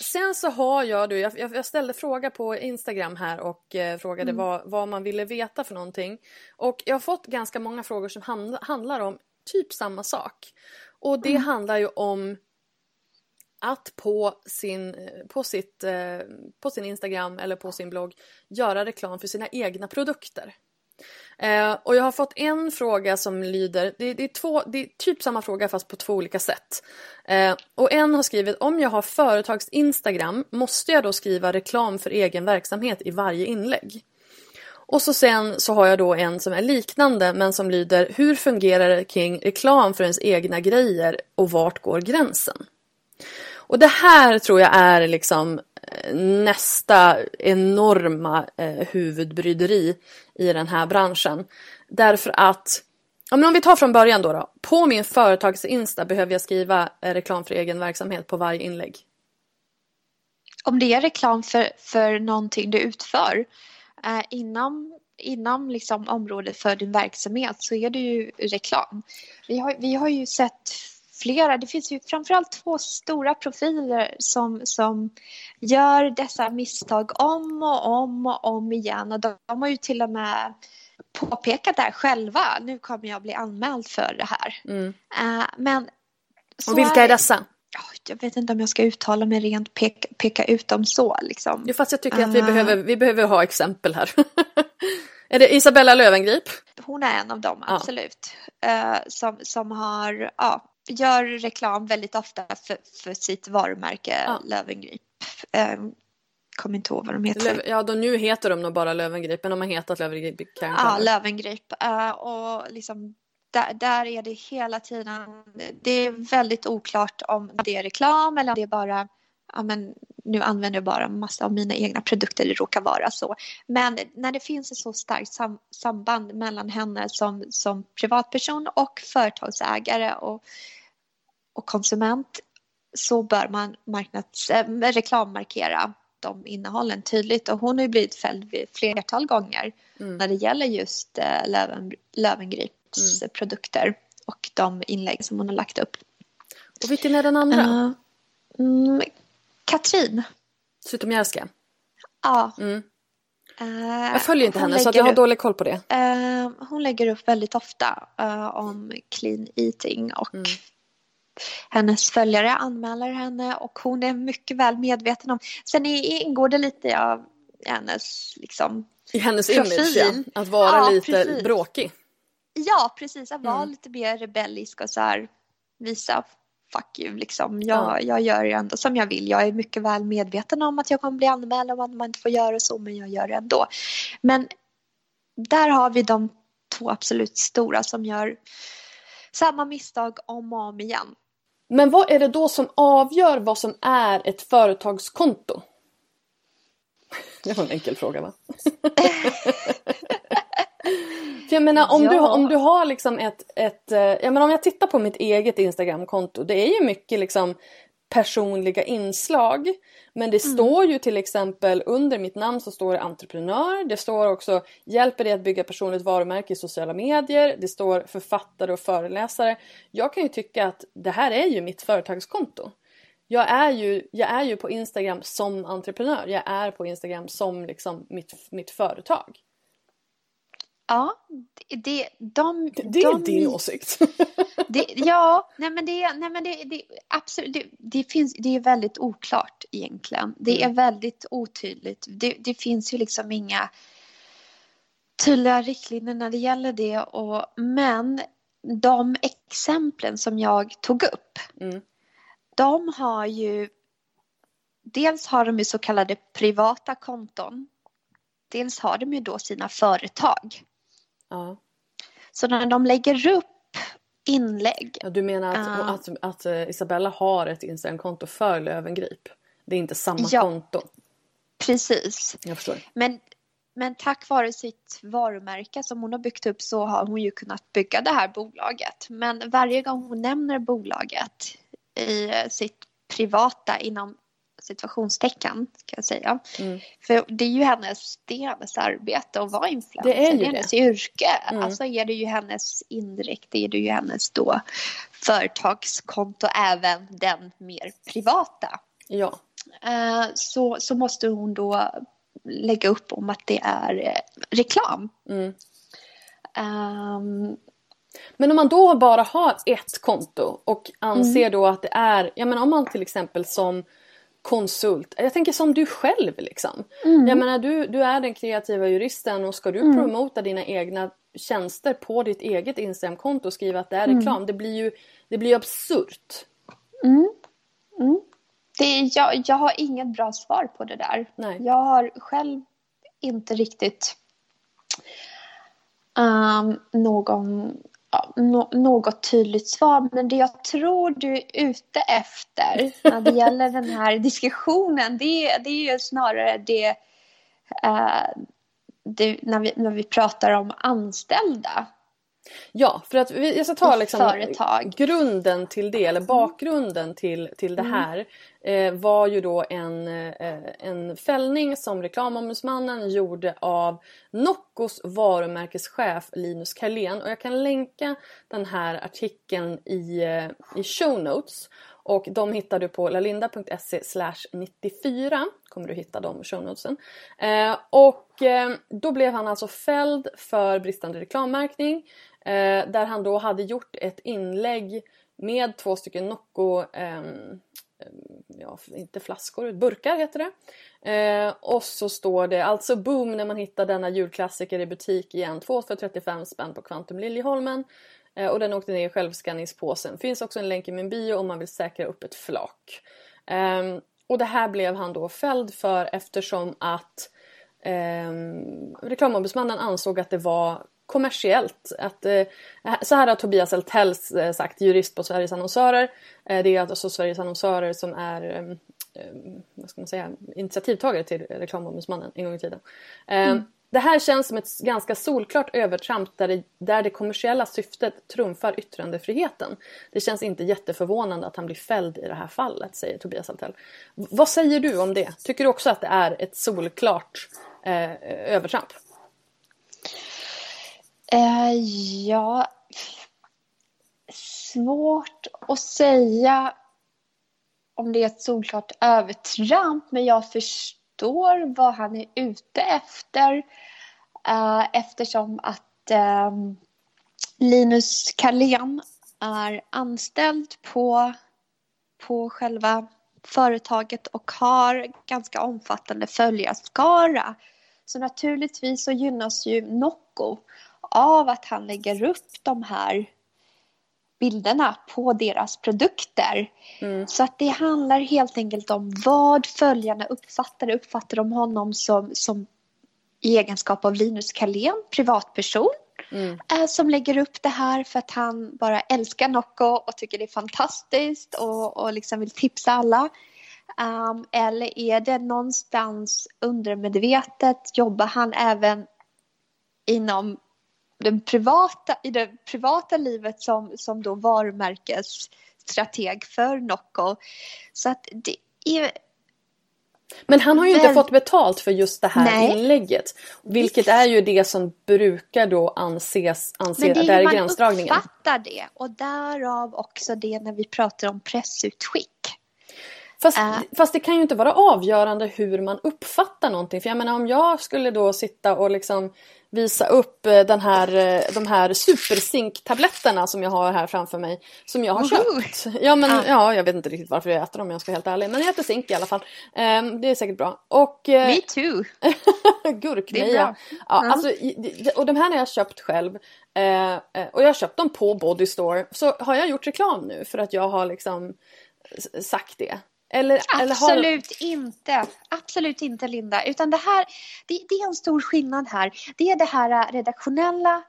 Sen så har jag, du, jag, jag ställde fråga på Instagram här och eh, frågade mm. vad, vad man ville veta för någonting. Och jag har fått ganska många frågor som hand, handlar om typ samma sak. Och det mm. handlar ju om att på sin, på, sitt, eh, på sin Instagram eller på sin blogg göra reklam för sina egna produkter. Eh, och jag har fått en fråga som lyder, det, det, är två, det är typ samma fråga fast på två olika sätt. Eh, och en har skrivit, om jag har företags Instagram, måste jag då skriva reklam för egen verksamhet i varje inlägg? Och så sen så har jag då en som är liknande men som lyder, hur fungerar det kring reklam för ens egna grejer och vart går gränsen? Och det här tror jag är liksom nästa enorma eh, huvudbryderi i den här branschen. Därför att, ja, men om vi tar från början då, då. På min företags-insta behöver jag skriva eh, reklam för egen verksamhet på varje inlägg. Om det är reklam för, för någonting du utför eh, inom, inom liksom området för din verksamhet så är det ju reklam. Vi har, vi har ju sett flera, det finns ju framförallt två stora profiler som, som gör dessa misstag om och om och om igen. Och de, de har ju till och med påpekat det här själva. Nu kommer jag bli anmäld för det här. Mm. Uh, men och vilka är dessa? Jag vet inte om jag ska uttala mig rent, peka, peka ut dem så. Liksom. Jo, fast jag tycker att vi, uh, behöver, vi behöver ha exempel här. är det Isabella Lövengrip? Hon är en av dem, absolut. Ja. Uh, som, som har, ja, gör reklam väldigt ofta för, för sitt varumärke ja. Lövengrip. Uh, kommer inte ihåg vad de heter. Löv, ja, då nu heter de nog bara Lövengrip, men de har hetat Lövengrip kan Ja, Lövengrip. Uh, och liksom där, där är det hela tiden, det är väldigt oklart om det är reklam eller om det är bara ja, men nu använder jag bara massa av mina egna produkter, det råkar vara så. Men när det finns ett så starkt sam samband mellan henne som, som privatperson och företagsägare och, och konsument så bör man marknads, äh, reklammarkera de innehållen tydligt och hon har ju blivit fälld vid flertal gånger mm. när det gäller just äh, Löven, Lövengrips mm. produkter och de inlägg som hon har lagt upp. Och vilken är den andra? Uh, mm, Katrin. Zytomierska? Ja. Mm. Uh, jag följer inte henne så jag har upp, dålig koll på det. Uh, hon lägger upp väldigt ofta uh, om clean eating och mm. hennes följare anmäler henne och hon är mycket väl medveten om. Sen ingår det lite av hennes liksom I hennes profil. image ja, att vara ja, lite precis. bråkig. Ja precis, att vara mm. lite mer rebellisk och så här visa fuck you liksom. Jag, ja. jag gör ändå som jag vill. Jag är mycket väl medveten om att jag kommer bli anmäld och att man inte får göra så, men jag gör det ändå. Men där har vi de två absolut stora som gör samma misstag om och om igen. Men vad är det då som avgör vad som är ett företagskonto? Det var en enkel fråga va? För jag menar om, ja. du, om du har liksom ett, ett eh, jag menar om jag tittar på mitt eget Instagramkonto, det är ju mycket liksom personliga inslag. Men det mm. står ju till exempel under mitt namn så står det entreprenör. Det står också hjälper dig att bygga personligt varumärke i sociala medier. Det står författare och föreläsare. Jag kan ju tycka att det här är ju mitt företagskonto. Jag är ju, jag är ju på Instagram som entreprenör. Jag är på Instagram som liksom mitt, mitt företag. Ja, det, de, det är de, din åsikt. Det, ja, nej men det, nej men det, det absolut, det, det, finns, det är väldigt oklart egentligen. Det mm. är väldigt otydligt. Det, det finns ju liksom inga tydliga riktlinjer när det gäller det. Och, men de exemplen som jag tog upp, mm. de har ju, dels har de ju så kallade privata konton. Dels har de ju då sina företag. Ja. Så när de lägger upp inlägg. Ja, du menar att, uh, att, att, att, eh, Isabella har ett Instagramkonto för Lövengrip? Det är inte samma ja, konto? Precis. Jag förstår. Men, men tack vare sitt varumärke som hon har byggt upp så har hon ju kunnat bygga det här bolaget. Men varje gång hon nämner bolaget i sitt privata inom situationstecken ska jag säga. Mm. För det är ju hennes, det är hennes arbete att vara influencer. Det är, ju det är hennes det. yrke. Mm. Alltså är det ju hennes indirekt, det är det ju hennes då företagskonto, även den mer privata. Ja. Uh, så, så måste hon då lägga upp om att det är uh, reklam. Mm. Um, men om man då bara har ett konto och anser mm. då att det är, ja men om man till exempel som konsult. Jag tänker som du själv liksom. Mm. Jag menar du, du är den kreativa juristen och ska du mm. promota dina egna tjänster på ditt eget Instagramkonto och skriva att det är reklam. Mm. Det blir ju det blir absurt. Mm. Mm. Det, jag, jag har inget bra svar på det där. Nej. Jag har själv inte riktigt um, någon no något tydligt svar. Men det jag tror du är ute efter när det gäller den här diskussionen det, det är ju snarare det, uh, det när, vi, när vi pratar om anställda. Ja, för att vi, jag ska ta liksom grunden till det, eller bakgrunden till, till det mm. här eh, var ju då en, eh, en fällning som reklamombudsmannen gjorde av Noccos varumärkeschef Linus Karlén. Och jag kan länka den här artikeln i, eh, i show notes. Och de hittar du på lalinda.se 94 kommer du hitta de shownotesen. Eh, och eh, då blev han alltså fälld för bristande reklammärkning eh, där han då hade gjort ett inlägg med två stycken Nocco, eh, ja inte flaskor, burkar heter det. Eh, och så står det alltså boom när man hittar denna julklassiker i butik igen. Två för 35 spänn på Kvantum Liljeholmen. Eh, och den åkte ner i självskanningspåsen. Finns också en länk i min bio om man vill säkra upp ett flak. Eh, och det här blev han då fälld för eftersom att eh, reklamombudsmannen ansåg att det var kommersiellt. Att, eh, så här har Tobias Eltells eh, sagt, jurist på Sveriges annonsörer. Eh, det är alltså Sveriges annonsörer som är ehm, ehm, vad ska man säga, initiativtagare till reklamombudsmannen en gång i tiden. Ehm, mm. Det här känns som ett ganska solklart övertramp där det, där det kommersiella syftet trumfar yttrandefriheten. Det känns inte jätteförvånande att han blir fälld i det här fallet, säger Tobias Altell. Vad säger du om det? Tycker du också att det är ett solklart eh, övertramp? Eh, ja, svårt att säga om det är ett solklart övertramp, men jag förstår vad han är ute efter eh, eftersom att eh, Linus Karlén är anställd på, på själva företaget och har ganska omfattande följarskara. Så naturligtvis så gynnas ju Nocco av att han lägger upp de här bilderna på deras produkter. Mm. Så att det handlar helt enkelt om vad följarna uppfattar. Uppfattar de honom som, som i egenskap av Linus Carlén, privatperson mm. eh, som lägger upp det här för att han bara älskar Nocco och tycker det är fantastiskt och, och liksom vill tipsa alla. Um, eller är det någonstans undermedvetet, jobbar han även inom den privata, i det privata livet som, som då varumärkesstrateg för Nocco. Så att det är men han har ju inte fått betalt för just det här Nej. inlägget. Vilket är ju det som brukar då anses, anses Men det är där är gränsdragningen. Man uppfattar det och därav också det när vi pratar om pressutskick. Fast, uh. fast det kan ju inte vara avgörande hur man uppfattar någonting. För jag menar om jag skulle då sitta och liksom visa upp eh, den här, eh, de här superzinktabletterna som jag har här framför mig. Som jag har köpt. Ja, men, ah. ja, jag vet inte riktigt varför jag äter dem om jag ska vara helt ärlig. Men jag äter zink i alla fall. Um, det är säkert bra. Och, uh, Me too. Gurkmeja. Ja, alltså, och de här har jag köpt själv. Uh, och jag har köpt dem på Bodystore. Så har jag gjort reklam nu för att jag har liksom sagt det. Eller, Absolut eller har... inte. Absolut inte Linda. Utan det här, det, det, är en stor skillnad här. Det är det här redaktionella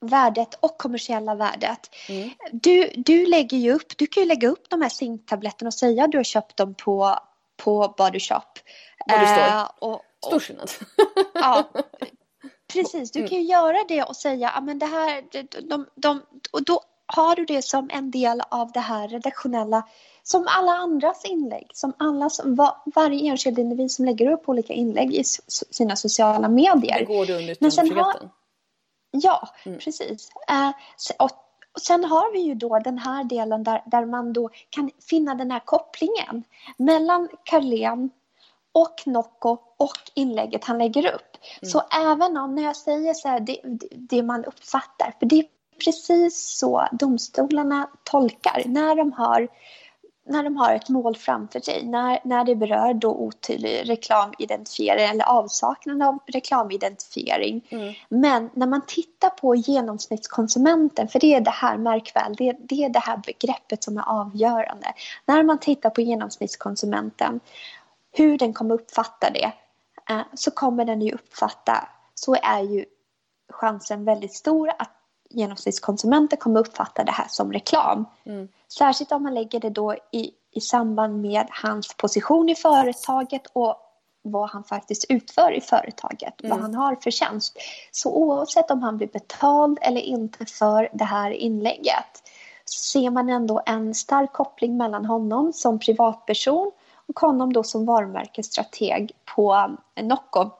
värdet och kommersiella värdet. Mm. Du, du lägger ju upp, du kan ju lägga upp de här zinktabletterna och säga att du har köpt dem på, på Body Shop. Eh, Stor skillnad. ja, precis. Du kan ju göra det och säga, ja men det här, de, de, de, och då har du det som en del av det här redaktionella som alla andras inlägg, som alla, som var, varje enskild individ som lägger upp olika inlägg i sina sociala medier. Det går du under yttrandefriheten. Ja, mm. precis. Uh, och, och sen har vi ju då den här delen där, där man då kan finna den här kopplingen mellan Carlén och Nocco och inlägget han lägger upp. Mm. Så även om, när jag säger så här, det, det man uppfattar, för det är precis så domstolarna tolkar när de har när de har ett mål framför sig, när, när det berör då otydlig reklamidentifiering eller avsaknad av reklamidentifiering. Mm. Men när man tittar på genomsnittskonsumenten, för det är det här, märk väl, det, det är det här begreppet som är avgörande. När man tittar på genomsnittskonsumenten, hur den kommer uppfatta det, eh, så kommer den ju uppfatta, så är ju chansen väldigt stor att genomsnittskonsumenten kommer uppfatta det här som reklam. Mm. Särskilt om man lägger det då i, i samband med hans position i företaget och vad han faktiskt utför i företaget, mm. vad han har för tjänst. Så oavsett om han blir betald eller inte för det här inlägget ser man ändå en stark koppling mellan honom som privatperson och honom då som varumärkesstrateg på Nocco.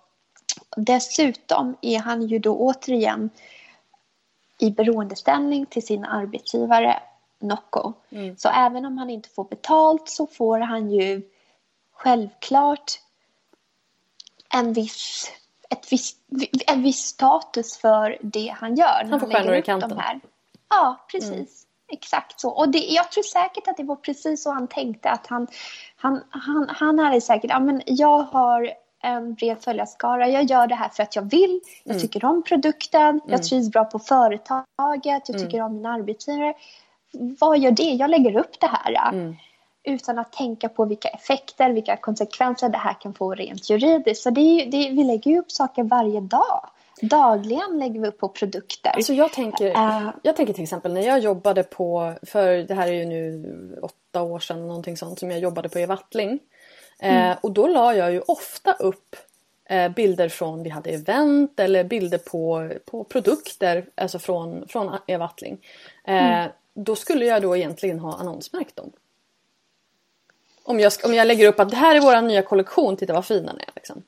Dessutom är han ju då återigen i beroendeställning till sin arbetsgivare Nocco. Mm. Så även om han inte får betalt så får han ju självklart en viss, ett viss, en viss status för det han gör. Han får stjärnor i kanten. Här. Ja, precis. Mm. Exakt så. Och det, jag tror säkert att det var precis så han tänkte. Att han, han, han, han hade säkert, ja men jag har en bred följarskara. Jag gör det här för att jag vill. Jag mm. tycker om produkten. Mm. Jag trivs bra på företaget. Jag mm. tycker mm. om min arbetsgivare. Vad gör det? Jag lägger upp det här. Mm. Utan att tänka på vilka effekter, vilka konsekvenser det här kan få rent juridiskt. Så det är, det, vi lägger ju upp saker varje dag. Dagligen lägger vi upp på produkter. Alltså jag, tänker, uh, jag tänker till exempel när jag jobbade på, för det här är ju nu åtta år sedan någonting sånt som jag jobbade på i Wattling. Mm. Eh, och då la jag ju ofta upp eh, bilder från, vi hade event eller bilder på, på produkter, alltså från, från Evattling. Eh, mm. Då skulle jag då egentligen ha annonsmärkt dem. Om jag, om jag lägger upp att det här är vår nya kollektion, titta vad fina den är. Liksom.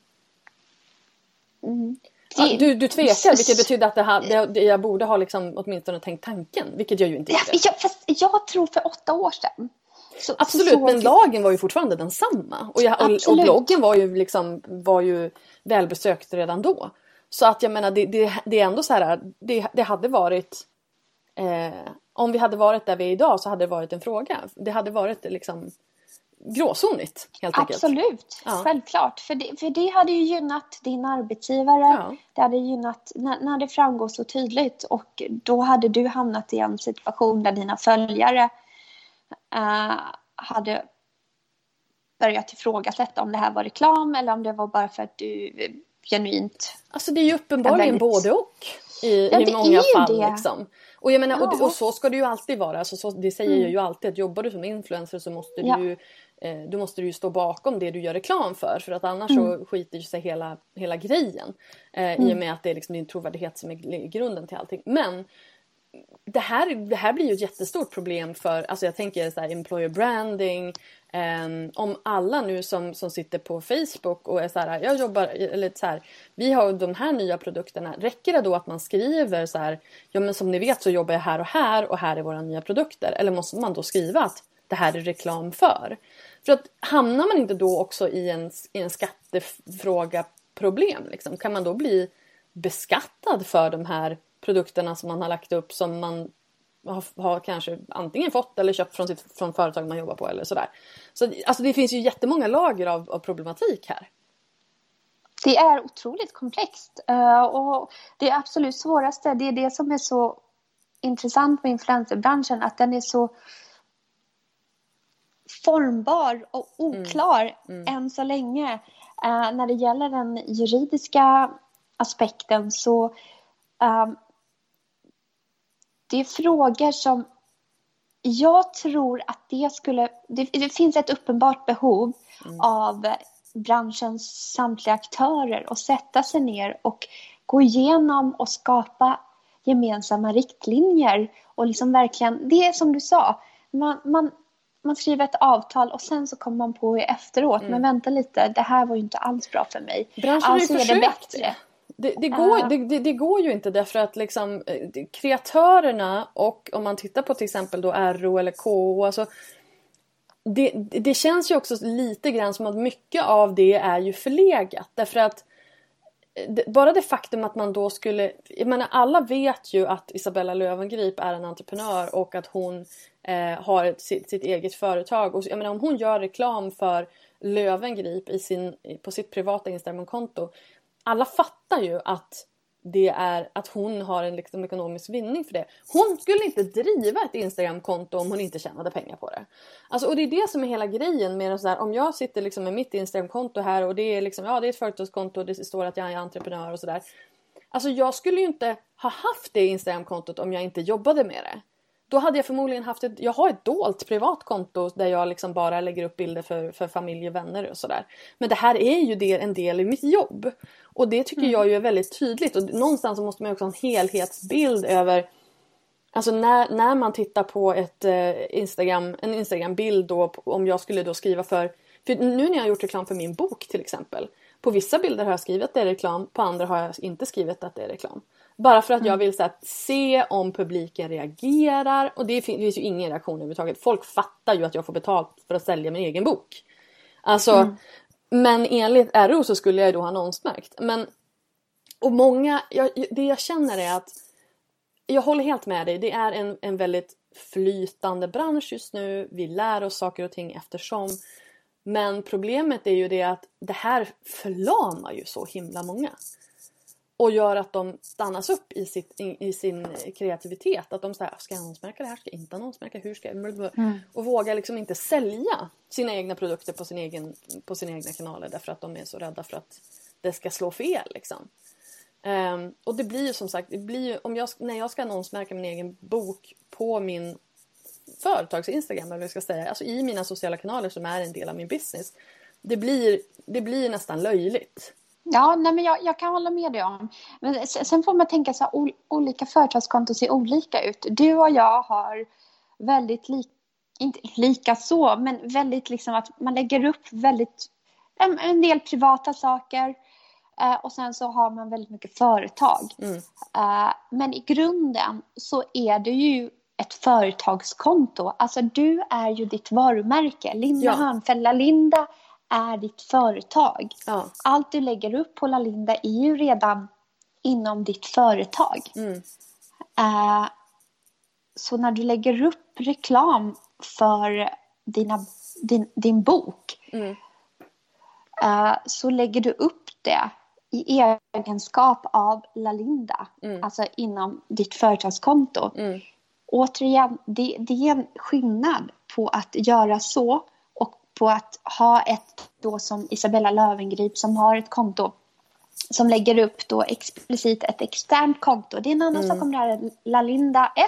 Mm. Ja, du, du tvekar vilket betyder att det här, det, jag borde ha liksom åtminstone tänkt tanken, vilket jag ju inte gjorde. Ja, jag tror för åtta år sedan så, Absolut, så, men lagen var ju fortfarande densamma. Och, jag, och, och bloggen var ju, liksom, var ju välbesökt redan då. Så att jag menar, det, det, det är ändå så här, det, det hade varit... Eh, om vi hade varit där vi är idag så hade det varit en fråga. Det hade varit liksom gråzonigt helt enkelt. Absolut, ja. självklart. För det, för det hade ju gynnat din arbetsgivare. Ja. Det hade gynnat när, när det framgår så tydligt. Och då hade du hamnat i en situation där dina följare uh, hade börjat ifrågasätta om det här var reklam eller om det var bara för att du genuint... Alltså det är ju uppenbarligen både och i, ja, i många fall. Det. Liksom. Och, jag menar, ja. och, och, så ska det ju alltid vara. Alltså, så, det säger mm. jag ju alltid att jobbar du som influencer så måste ja. du eh, du måste ju stå bakom det du gör reklam för för att annars mm. så skiter sig hela, hela grejen. Eh, mm. I och med att det är liksom din trovärdighet som är grunden till allting. Men det här, det här blir ju ett jättestort problem för, alltså jag tänker så här, employer branding. Um, om alla nu som, som sitter på Facebook och är så här, jag jobbar, eller så här, vi har de här nya produkterna. Räcker det då att man skriver så här, ja men som ni vet så jobbar jag här och här och här är våra nya produkter. Eller måste man då skriva att det här är reklam för? För att hamnar man inte då också i en, i en skattefråga problem liksom? Kan man då bli beskattad för de här produkterna som man har lagt upp som man har, har kanske antingen fått eller köpt från, sitt, från företag man jobbar på eller sådär. Så alltså det finns ju jättemånga lager av, av problematik här. Det är otroligt komplext uh, och det absolut svåraste, det är det som är så intressant med influencerbranschen, att den är så formbar och oklar mm. Mm. än så länge. Uh, när det gäller den juridiska aspekten så um, det är frågor som jag tror att det skulle... Det, det finns ett uppenbart behov mm. av branschens samtliga aktörer att sätta sig ner och gå igenom och skapa gemensamma riktlinjer och liksom verkligen, det är som du sa, man, man, man skriver ett avtal och sen så kommer man på efteråt, mm. men vänta lite, det här var ju inte alls bra för mig. Branschen alltså är det bättre. Det, det, går, det, det, går ju inte därför att liksom, eh, kreatörerna och om man tittar på till exempel då RO eller KO. Alltså, det, det känns ju också lite grann som att mycket av det är ju förlegat. Därför att eh, bara det faktum att man då skulle... Jag menar alla vet ju att Isabella Löwengrip är en entreprenör och att hon eh, har ett, sitt, sitt, eget företag. Och jag menar om hon gör reklam för Löwengrip i sin, på sitt privata Instagramkonto alla fattar ju att det är att hon har en liksom ekonomisk vinning för det. Hon skulle inte driva ett Instagramkonto om hon inte tjänade pengar på det. Alltså, och det är det som är hela grejen med så här, om jag sitter liksom med mitt Instagramkonto här och det är liksom, ja det är ett företagskonto och det står att jag är entreprenör och sådär. Alltså jag skulle ju inte ha haft det Instagramkontot om jag inte jobbade med det. Då hade jag förmodligen haft ett, jag har ett dolt privat konto där jag liksom bara lägger upp bilder för, för familj och vänner och sådär. Men det här är ju det, en del i mitt jobb. Och det tycker mm. jag ju är väldigt tydligt och någonstans så måste man också ha en helhetsbild över Alltså när, när man tittar på ett eh, Instagram, en Instagram-bild då om jag skulle då skriva för för nu när jag har gjort reklam för min bok till exempel. På vissa bilder har jag skrivit att det är reklam, på andra har jag inte skrivit att det är reklam. Bara för att mm. jag vill så här, se om publiken reagerar och det finns, det finns ju ingen reaktion överhuvudtaget. Folk fattar ju att jag får betalt för att sälja min egen bok. Alltså, mm. Men enligt RO så skulle jag ju då ha annonsmärkt. Men, och många, jag, det jag känner är att jag håller helt med dig. Det är en, en väldigt flytande bransch just nu. Vi lär oss saker och ting eftersom. Men problemet är ju det att det här förlamar ju så himla många. Och gör att de stannas upp i, sitt, i, i sin kreativitet. Att de säger, ska jag annonsmärka det här? Ska jag inte annonsmärka? Hur ska jag? Mm. Och vågar liksom inte sälja sina egna produkter på, sin egen, på sina egna kanaler därför att de är så rädda för att det ska slå fel. Liksom. Um, och det blir ju som sagt, det blir om jag, när jag ska annonsmärka min egen bok på min företags Instagram eller vad jag ska säga, alltså i mina sociala kanaler som är en del av min business. Det blir, det blir nästan löjligt. Ja, nej men jag, jag kan hålla med dig om. Men sen får man tänka så här, olika företagskonton ser olika ut. Du och jag har väldigt lika, inte lika så, men väldigt liksom att man lägger upp väldigt, en, en del privata saker eh, och sen så har man väldigt mycket företag. Mm. Eh, men i grunden så är det ju ett företagskonto. Alltså du är ju ditt varumärke. Linda ja. Hörnfeldt, Linda är ditt företag. Ja. Allt du lägger upp på Lalinda är ju redan inom ditt företag. Mm. Uh, så när du lägger upp reklam för dina, din, din bok mm. uh, så lägger du upp det i egenskap av Lalinda, mm. alltså inom ditt företagskonto. Mm. Återigen, det, det är en skillnad på att göra så på att ha ett då som Isabella Lövengrip som har ett konto som lägger upp då explicit ett externt konto. Det är en annan mm. sak om det här är Lalinda 1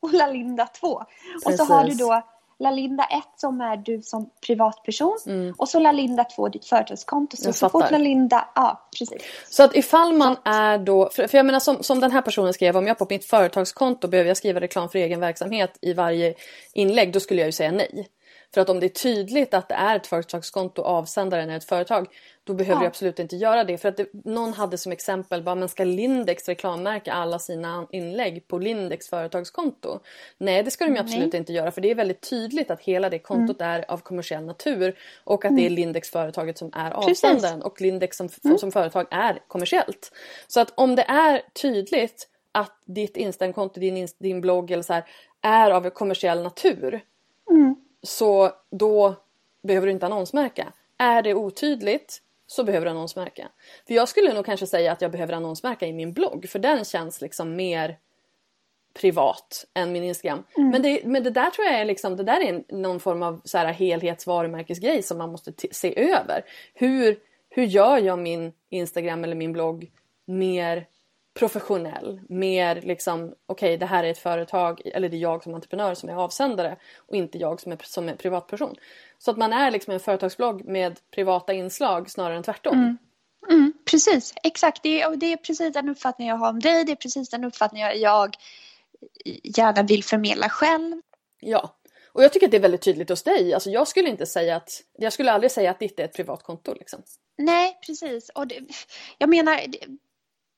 och Lalinda 2. Och så har du då Lalinda 1 som är du som privatperson mm. och så Lalinda 2 ditt företagskonto. Så, så fort Lalinda, ja precis. Så att ifall man är då, för, för jag menar som, som den här personen skrev, om jag på mitt företagskonto behöver jag skriva reklam för egen verksamhet i varje inlägg, då skulle jag ju säga nej. För att om det är tydligt att det är ett företagskonto och avsändaren är ett företag då behöver ja. du absolut inte göra det. För att det, någon hade som exempel bara, men ska Lindex reklammärka alla sina inlägg på Lindex företagskonto? Nej, det ska de absolut Nej. inte göra för det är väldigt tydligt att hela det kontot mm. är av kommersiell natur och att mm. det är Lindex företaget som är avsändaren och Lindex som, mm. som företag är kommersiellt. Så att om det är tydligt att ditt Instagramkonto, din, din blogg eller så här, är av kommersiell natur mm så då behöver du inte annonsmärka. Är det otydligt så behöver du annonsmärka. För jag skulle nog kanske säga att jag behöver annonsmärka i min blogg för den känns liksom mer privat än min Instagram. Mm. Men, det, men det där tror jag är liksom, det där är någon form av så här helhetsvarumärkesgrej som man måste se över. Hur, hur gör jag min Instagram eller min blogg mer professionell. Mer liksom, okej okay, det här är ett företag, eller det är jag som entreprenör som är avsändare och inte jag som är, som är privatperson. Så att man är liksom en företagsblogg med privata inslag snarare än tvärtom. Mm. Mm, precis, exakt. Det är, det är precis den uppfattning jag har om dig. Det är precis den uppfattning jag, jag gärna vill förmedla själv. Ja, och jag tycker att det är väldigt tydligt hos dig. Alltså jag skulle inte säga att, jag skulle aldrig säga att ditt är ett privatkonto liksom. Nej, precis. Och det, jag menar,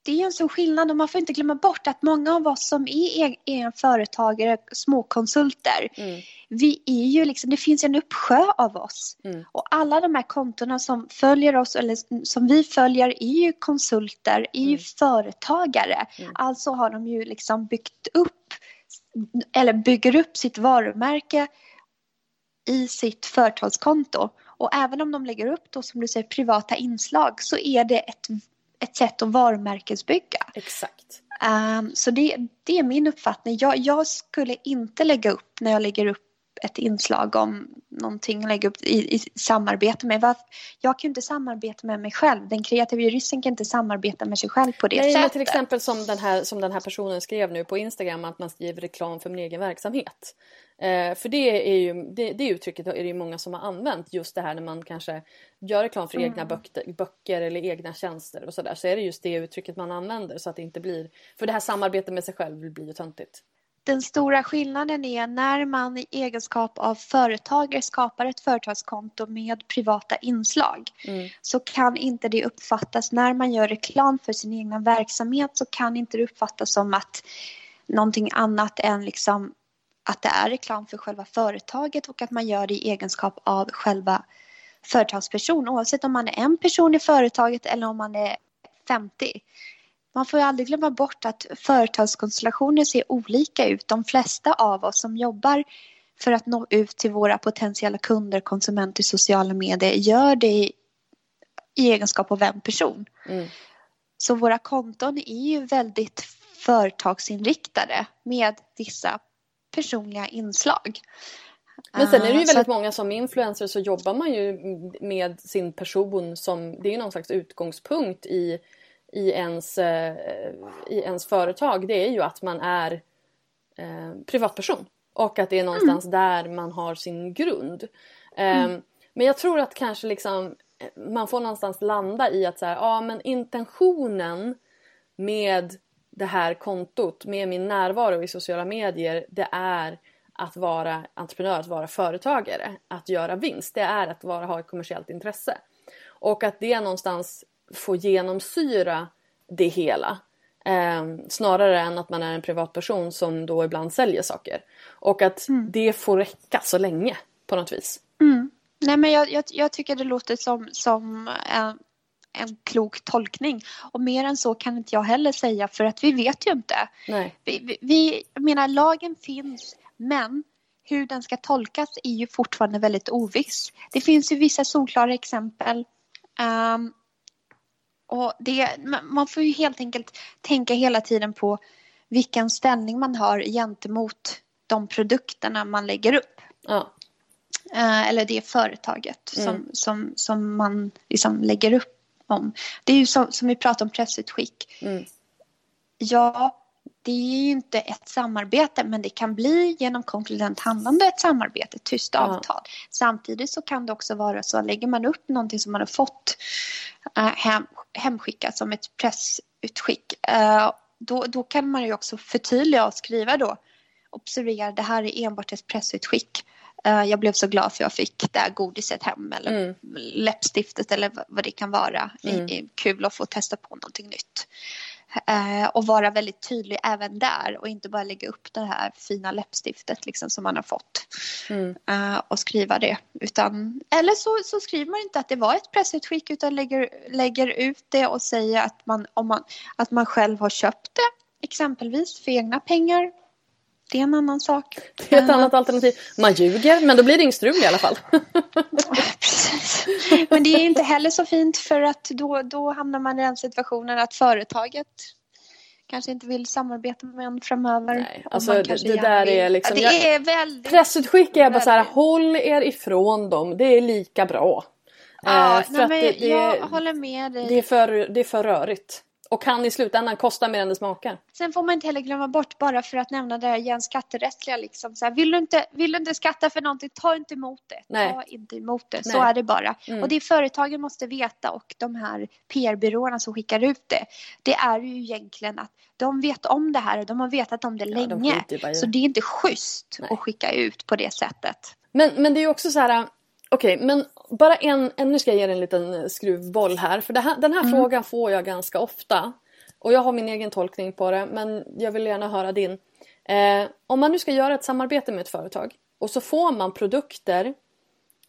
det är en sån skillnad och man får inte glömma bort att många av oss som är egen företagare, småkonsulter, mm. vi är ju liksom, det finns en uppsjö av oss. Mm. Och alla de här kontona som följer oss eller som vi följer är ju konsulter, är ju mm. företagare. Mm. Alltså har de ju liksom byggt upp eller bygger upp sitt varumärke i sitt företagskonto. Och även om de lägger upp då som du säger privata inslag så är det ett ett sätt att varumärkesbygga. Exakt. Um, så det, det är min uppfattning. Jag, jag, skulle inte lägga upp när jag lägger upp ett inslag om någonting jag lägger upp i, i samarbete med. Jag kan ju inte samarbeta med mig själv. Den kreativa juristen kan inte samarbeta med sig själv på det Nej, sättet. till exempel som den, här, som den här personen skrev nu på Instagram att man skriver reklam för min egen verksamhet. Eh, för det är ju, det, det uttrycket är det ju många som har använt just det här när man kanske gör reklam för mm. egna böcker, böcker eller egna tjänster och sådär så är det just det uttrycket man använder så att det inte blir, för det här samarbetet med sig själv blir ju töntigt. Den stora skillnaden är när man i egenskap av företagare skapar ett företagskonto med privata inslag mm. så kan inte det uppfattas, när man gör reklam för sin egna verksamhet så kan inte det uppfattas som att någonting annat än liksom att det är reklam för själva företaget och att man gör det i egenskap av själva företagsperson oavsett om man är en person i företaget eller om man är 50. Man får ju aldrig glömma bort att företagskonstellationer ser olika ut. De flesta av oss som jobbar för att nå ut till våra potentiella kunder, konsumenter i sociala medier gör det i, i egenskap av en person. Mm. Så våra konton är ju väldigt företagsinriktade med vissa personliga inslag. Men sen är det ju väldigt många som influencer så jobbar man ju med sin person som, det är ju någon slags utgångspunkt i, i, ens, eh, i ens företag. Det är ju att man är eh, privatperson och att det är någonstans mm. där man har sin grund. Eh, mm. Men jag tror att kanske liksom man får någonstans landa i att så här, ja men intentionen med det här kontot, med min närvaro i sociala medier, det är att vara entreprenör, att vara företagare, att göra vinst. Det är att vara, ha ett kommersiellt intresse. Och att det någonstans får genomsyra det hela. Eh, snarare än att man är en privatperson som då ibland säljer saker. Och att mm. det får räcka så länge på något vis. Mm. Nej men jag, jag, jag, tycker det låter som, som en, en klok tolkning. Och mer än så kan inte jag heller säga för att vi vet ju inte. Nej. Vi, vi, vi, jag menar lagen finns men hur den ska tolkas är ju fortfarande väldigt oviss. Det finns ju vissa solklara exempel. Um, och det, man får ju helt enkelt tänka hela tiden på vilken ställning man har gentemot de produkterna man lägger upp. Ja. Uh, eller det företaget mm. som, som, som man liksom lägger upp om. Det är ju som, som vi pratar om pressutskick. Mm. Ja, det är ju inte ett samarbete men det kan bli genom konkludent handlande ett samarbete, ett tyst avtal. Ja. Samtidigt så kan det också vara så, lägger man upp någonting som man har fått uh, hem, hemskickat som ett pressutskick uh, då, då kan man ju också förtydliga och skriva då observera det här är enbart ett pressutskick. Uh, jag blev så glad för jag fick det här godiset hem eller mm. läppstiftet eller vad det kan vara. Mm. Kul att få testa på någonting nytt. Eh, och vara väldigt tydlig även där och inte bara lägga upp det här fina läppstiftet liksom som man har fått mm. eh, och skriva det. Utan, eller så, så skriver man inte att det var ett pressutskick utan lägger, lägger ut det och säger att man, om man, att man själv har köpt det exempelvis för egna pengar. Det är en annan sak. Det är ett uh, annat alternativ. Man ljuger men då blir det inget strul i alla fall. Precis. Men det är inte heller så fint för att då, då hamnar man i den situationen att företaget kanske inte vill samarbeta med en framöver. Nej, alltså det, det där vill. är liksom... Ja, det är väldigt... Pressutskick är bara så här, håll er ifrån dem, det är lika bra. Ja, eh, nej, men det, jag håller med dig. Det är, för, det är för rörigt och kan i slutändan kosta mer än det smakar. Sen får man inte heller glömma bort, bara för att nämna det här igen, skatterättsliga liksom. Så här, vill, du inte, vill du inte skatta för någonting, ta inte emot det. Nej. Ta inte emot det, Nej. så är det bara. Mm. Och det företagen måste veta och de här PR-byråerna som skickar ut det, det är ju egentligen att de vet om det här och de har vetat om det ja, länge. De så det är inte schysst Nej. att skicka ut på det sättet. Men, men det är också så här, okej, okay, men bara en, nu ska jag ge dig en liten skruvboll här. För här, den här mm. frågan får jag ganska ofta. Och jag har min egen tolkning på det, men jag vill gärna höra din. Eh, om man nu ska göra ett samarbete med ett företag och så får man produkter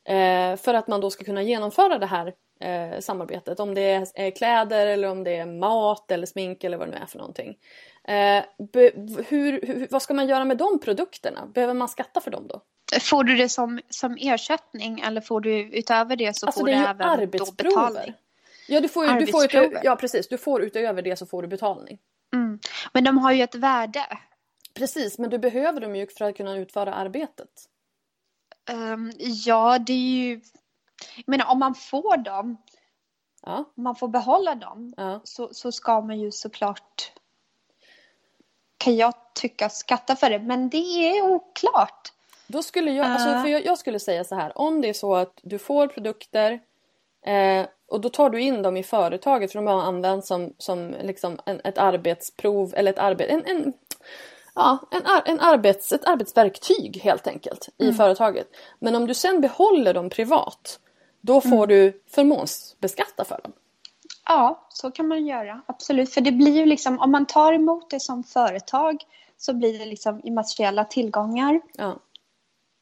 eh, för att man då ska kunna genomföra det här eh, samarbetet. Om det är kläder eller om det är mat eller smink eller vad det nu är för någonting. Eh, be, hur, hur, vad ska man göra med de produkterna? Behöver man skatta för dem då? Får du det som, som ersättning eller får du utöver det så alltså, får det du även då betalning? Ja, du får, du får utöver, ja, precis. Du får utöver det så får du betalning. Mm. Men de har ju ett värde. Precis, men du behöver dem ju för att kunna utföra arbetet. Um, ja, det är ju... Jag menar, om man får dem, ja. om man får behålla dem, ja. så, så ska man ju såklart kan jag tycka skatta för det, men det är oklart. Då skulle jag, alltså, för jag, jag, skulle säga så här, om det är så att du får produkter eh, och då tar du in dem i företaget för de har använts som, som liksom en, ett arbetsprov eller ett arbete, en, en, ja, en, en arbets, ett arbetsverktyg helt enkelt i mm. företaget. Men om du sen behåller dem privat då får mm. du förmånsbeskatta för dem. Ja, så kan man göra. Absolut. För det blir ju liksom, om man tar emot det som företag så blir det liksom immateriella tillgångar. Ja.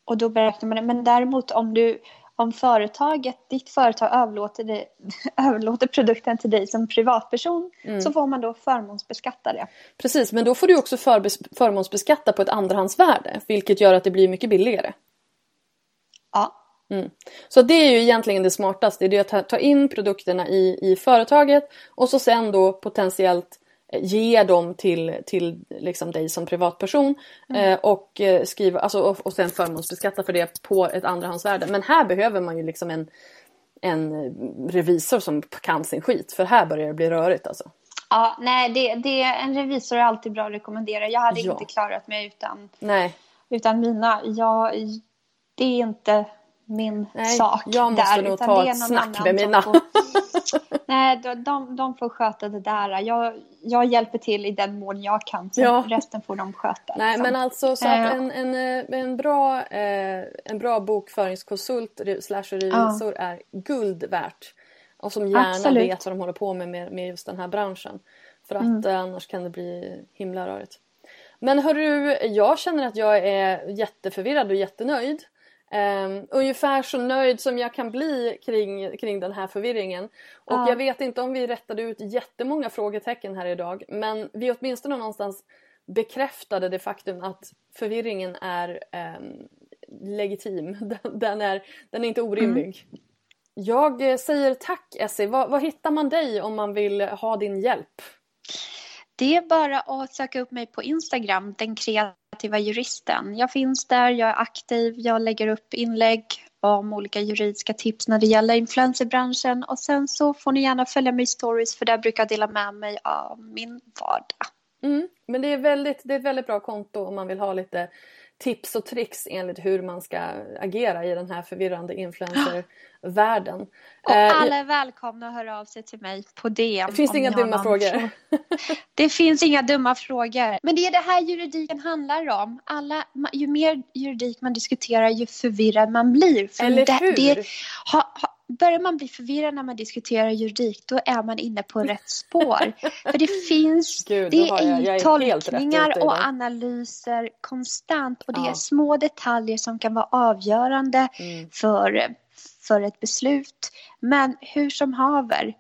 Och då beräknar man det. Men däremot om du, om företaget, ditt företag överlåter, det, överlåter produkten till dig som privatperson mm. så får man då förmånsbeskatta det. Precis, men då får du också förmånsbeskatta på ett andrahandsvärde vilket gör att det blir mycket billigare. Mm. Så det är ju egentligen det smartaste, det är att ta in produkterna i, i företaget och så sen då potentiellt ge dem till, till liksom dig som privatperson mm. eh, och eh, skriva, alltså, och, och sen förmånsbeskatta för det på ett andrahandsvärde. Men här behöver man ju liksom en, en revisor som kan sin skit för här börjar det bli rörigt alltså. Ja, nej, det, det, en revisor är alltid bra att rekommendera. Jag hade ja. inte klarat mig utan, nej. utan mina. Jag, det är inte min Nej, sak jag måste där. nog ta ett snack med mina. Får, nej, de, de, de, får sköta det där. Jag, jag hjälper till i den mån jag kan. Så ja. resten får de sköta. Nej, liksom. men alltså så att en, en, eh, en, bra, eh, en bra bokföringskonsult slash revisor ja. är guld värt. Och som gärna Absolut. vet vad de håller på med, med, med just den här branschen. För att mm. Eh, annars kan det bli himla rörigt. Men hörru, jag känner att jag är jätteförvirrad och jättenöjd. Um, ungefär så nöjd som jag kan bli kring, kring den här förvirringen. Och ja. jag vet inte om vi rättade ut jättemånga frågetecken här idag men vi åtminstone någonstans bekräftade det faktum att förvirringen är um, legitim. Den är, den är inte orimlig. Mm. Jag säger tack Essie. Var hittar man dig om man vill ha din hjälp? Det är bara att söka upp mig på Instagram, den kreativa juristen. Jag finns där, jag är aktiv, jag lägger upp inlägg om olika juridiska tips när det gäller influencerbranschen och sen så får ni gärna följa mig i stories för där brukar jag dela med mig av min vardag. Mm, men det är, väldigt, det är ett väldigt bra konto om man vill ha lite tips och tricks enligt hur man ska agera i den här förvirrande influencervärlden. Och eh, alla är välkomna att höra av sig till mig på DM. Det finns inga dumma frågor. det finns inga dumma frågor. Men det är det här juridiken handlar om. Alla, ju mer juridik man diskuterar ju förvirrad man blir. För Eller det, hur? Det, ha, ha, börjar man bli förvirrad när man diskuterar juridik då är man inne på rätt spår. För det finns Gud, det är, jag, tolkningar och analyser konstant och det ja. är små detaljer som kan vara avgörande mm. för, för ett beslut. Men hur som haver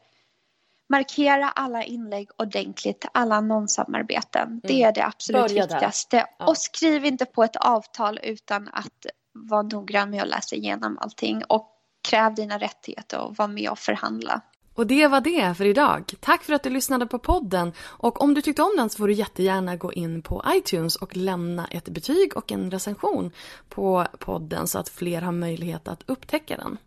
Markera alla inlägg ordentligt, alla annonssamarbeten. Mm. Det är det absolut Börja viktigaste. Ja. Och skriv inte på ett avtal utan att vara noggrann med att läsa igenom allting. Och kräv dina rättigheter och var med och förhandla. Och det var det för idag. Tack för att du lyssnade på podden. Och om du tyckte om den så får du jättegärna gå in på iTunes och lämna ett betyg och en recension på podden så att fler har möjlighet att upptäcka den.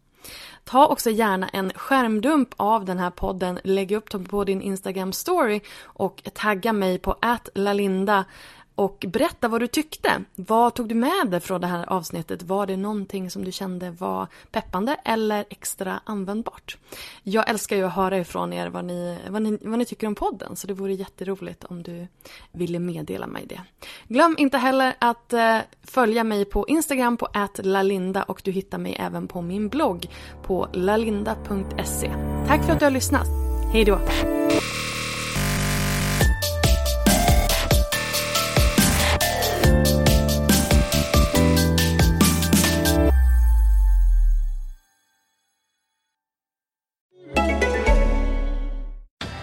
Ta också gärna en skärmdump av den här podden, lägg upp den på din Instagram story och tagga mig på @lalinda och berätta vad du tyckte. Vad tog du med dig från det här avsnittet? Var det någonting som du kände var peppande eller extra användbart? Jag älskar ju att höra ifrån er vad ni, vad ni, vad ni tycker om podden så det vore jätteroligt om du ville meddela mig det. Glöm inte heller att eh, följa mig på Instagram på @lalinda och du hittar mig även på min blogg på lalinda.se. Tack för att du har lyssnat. Hej då!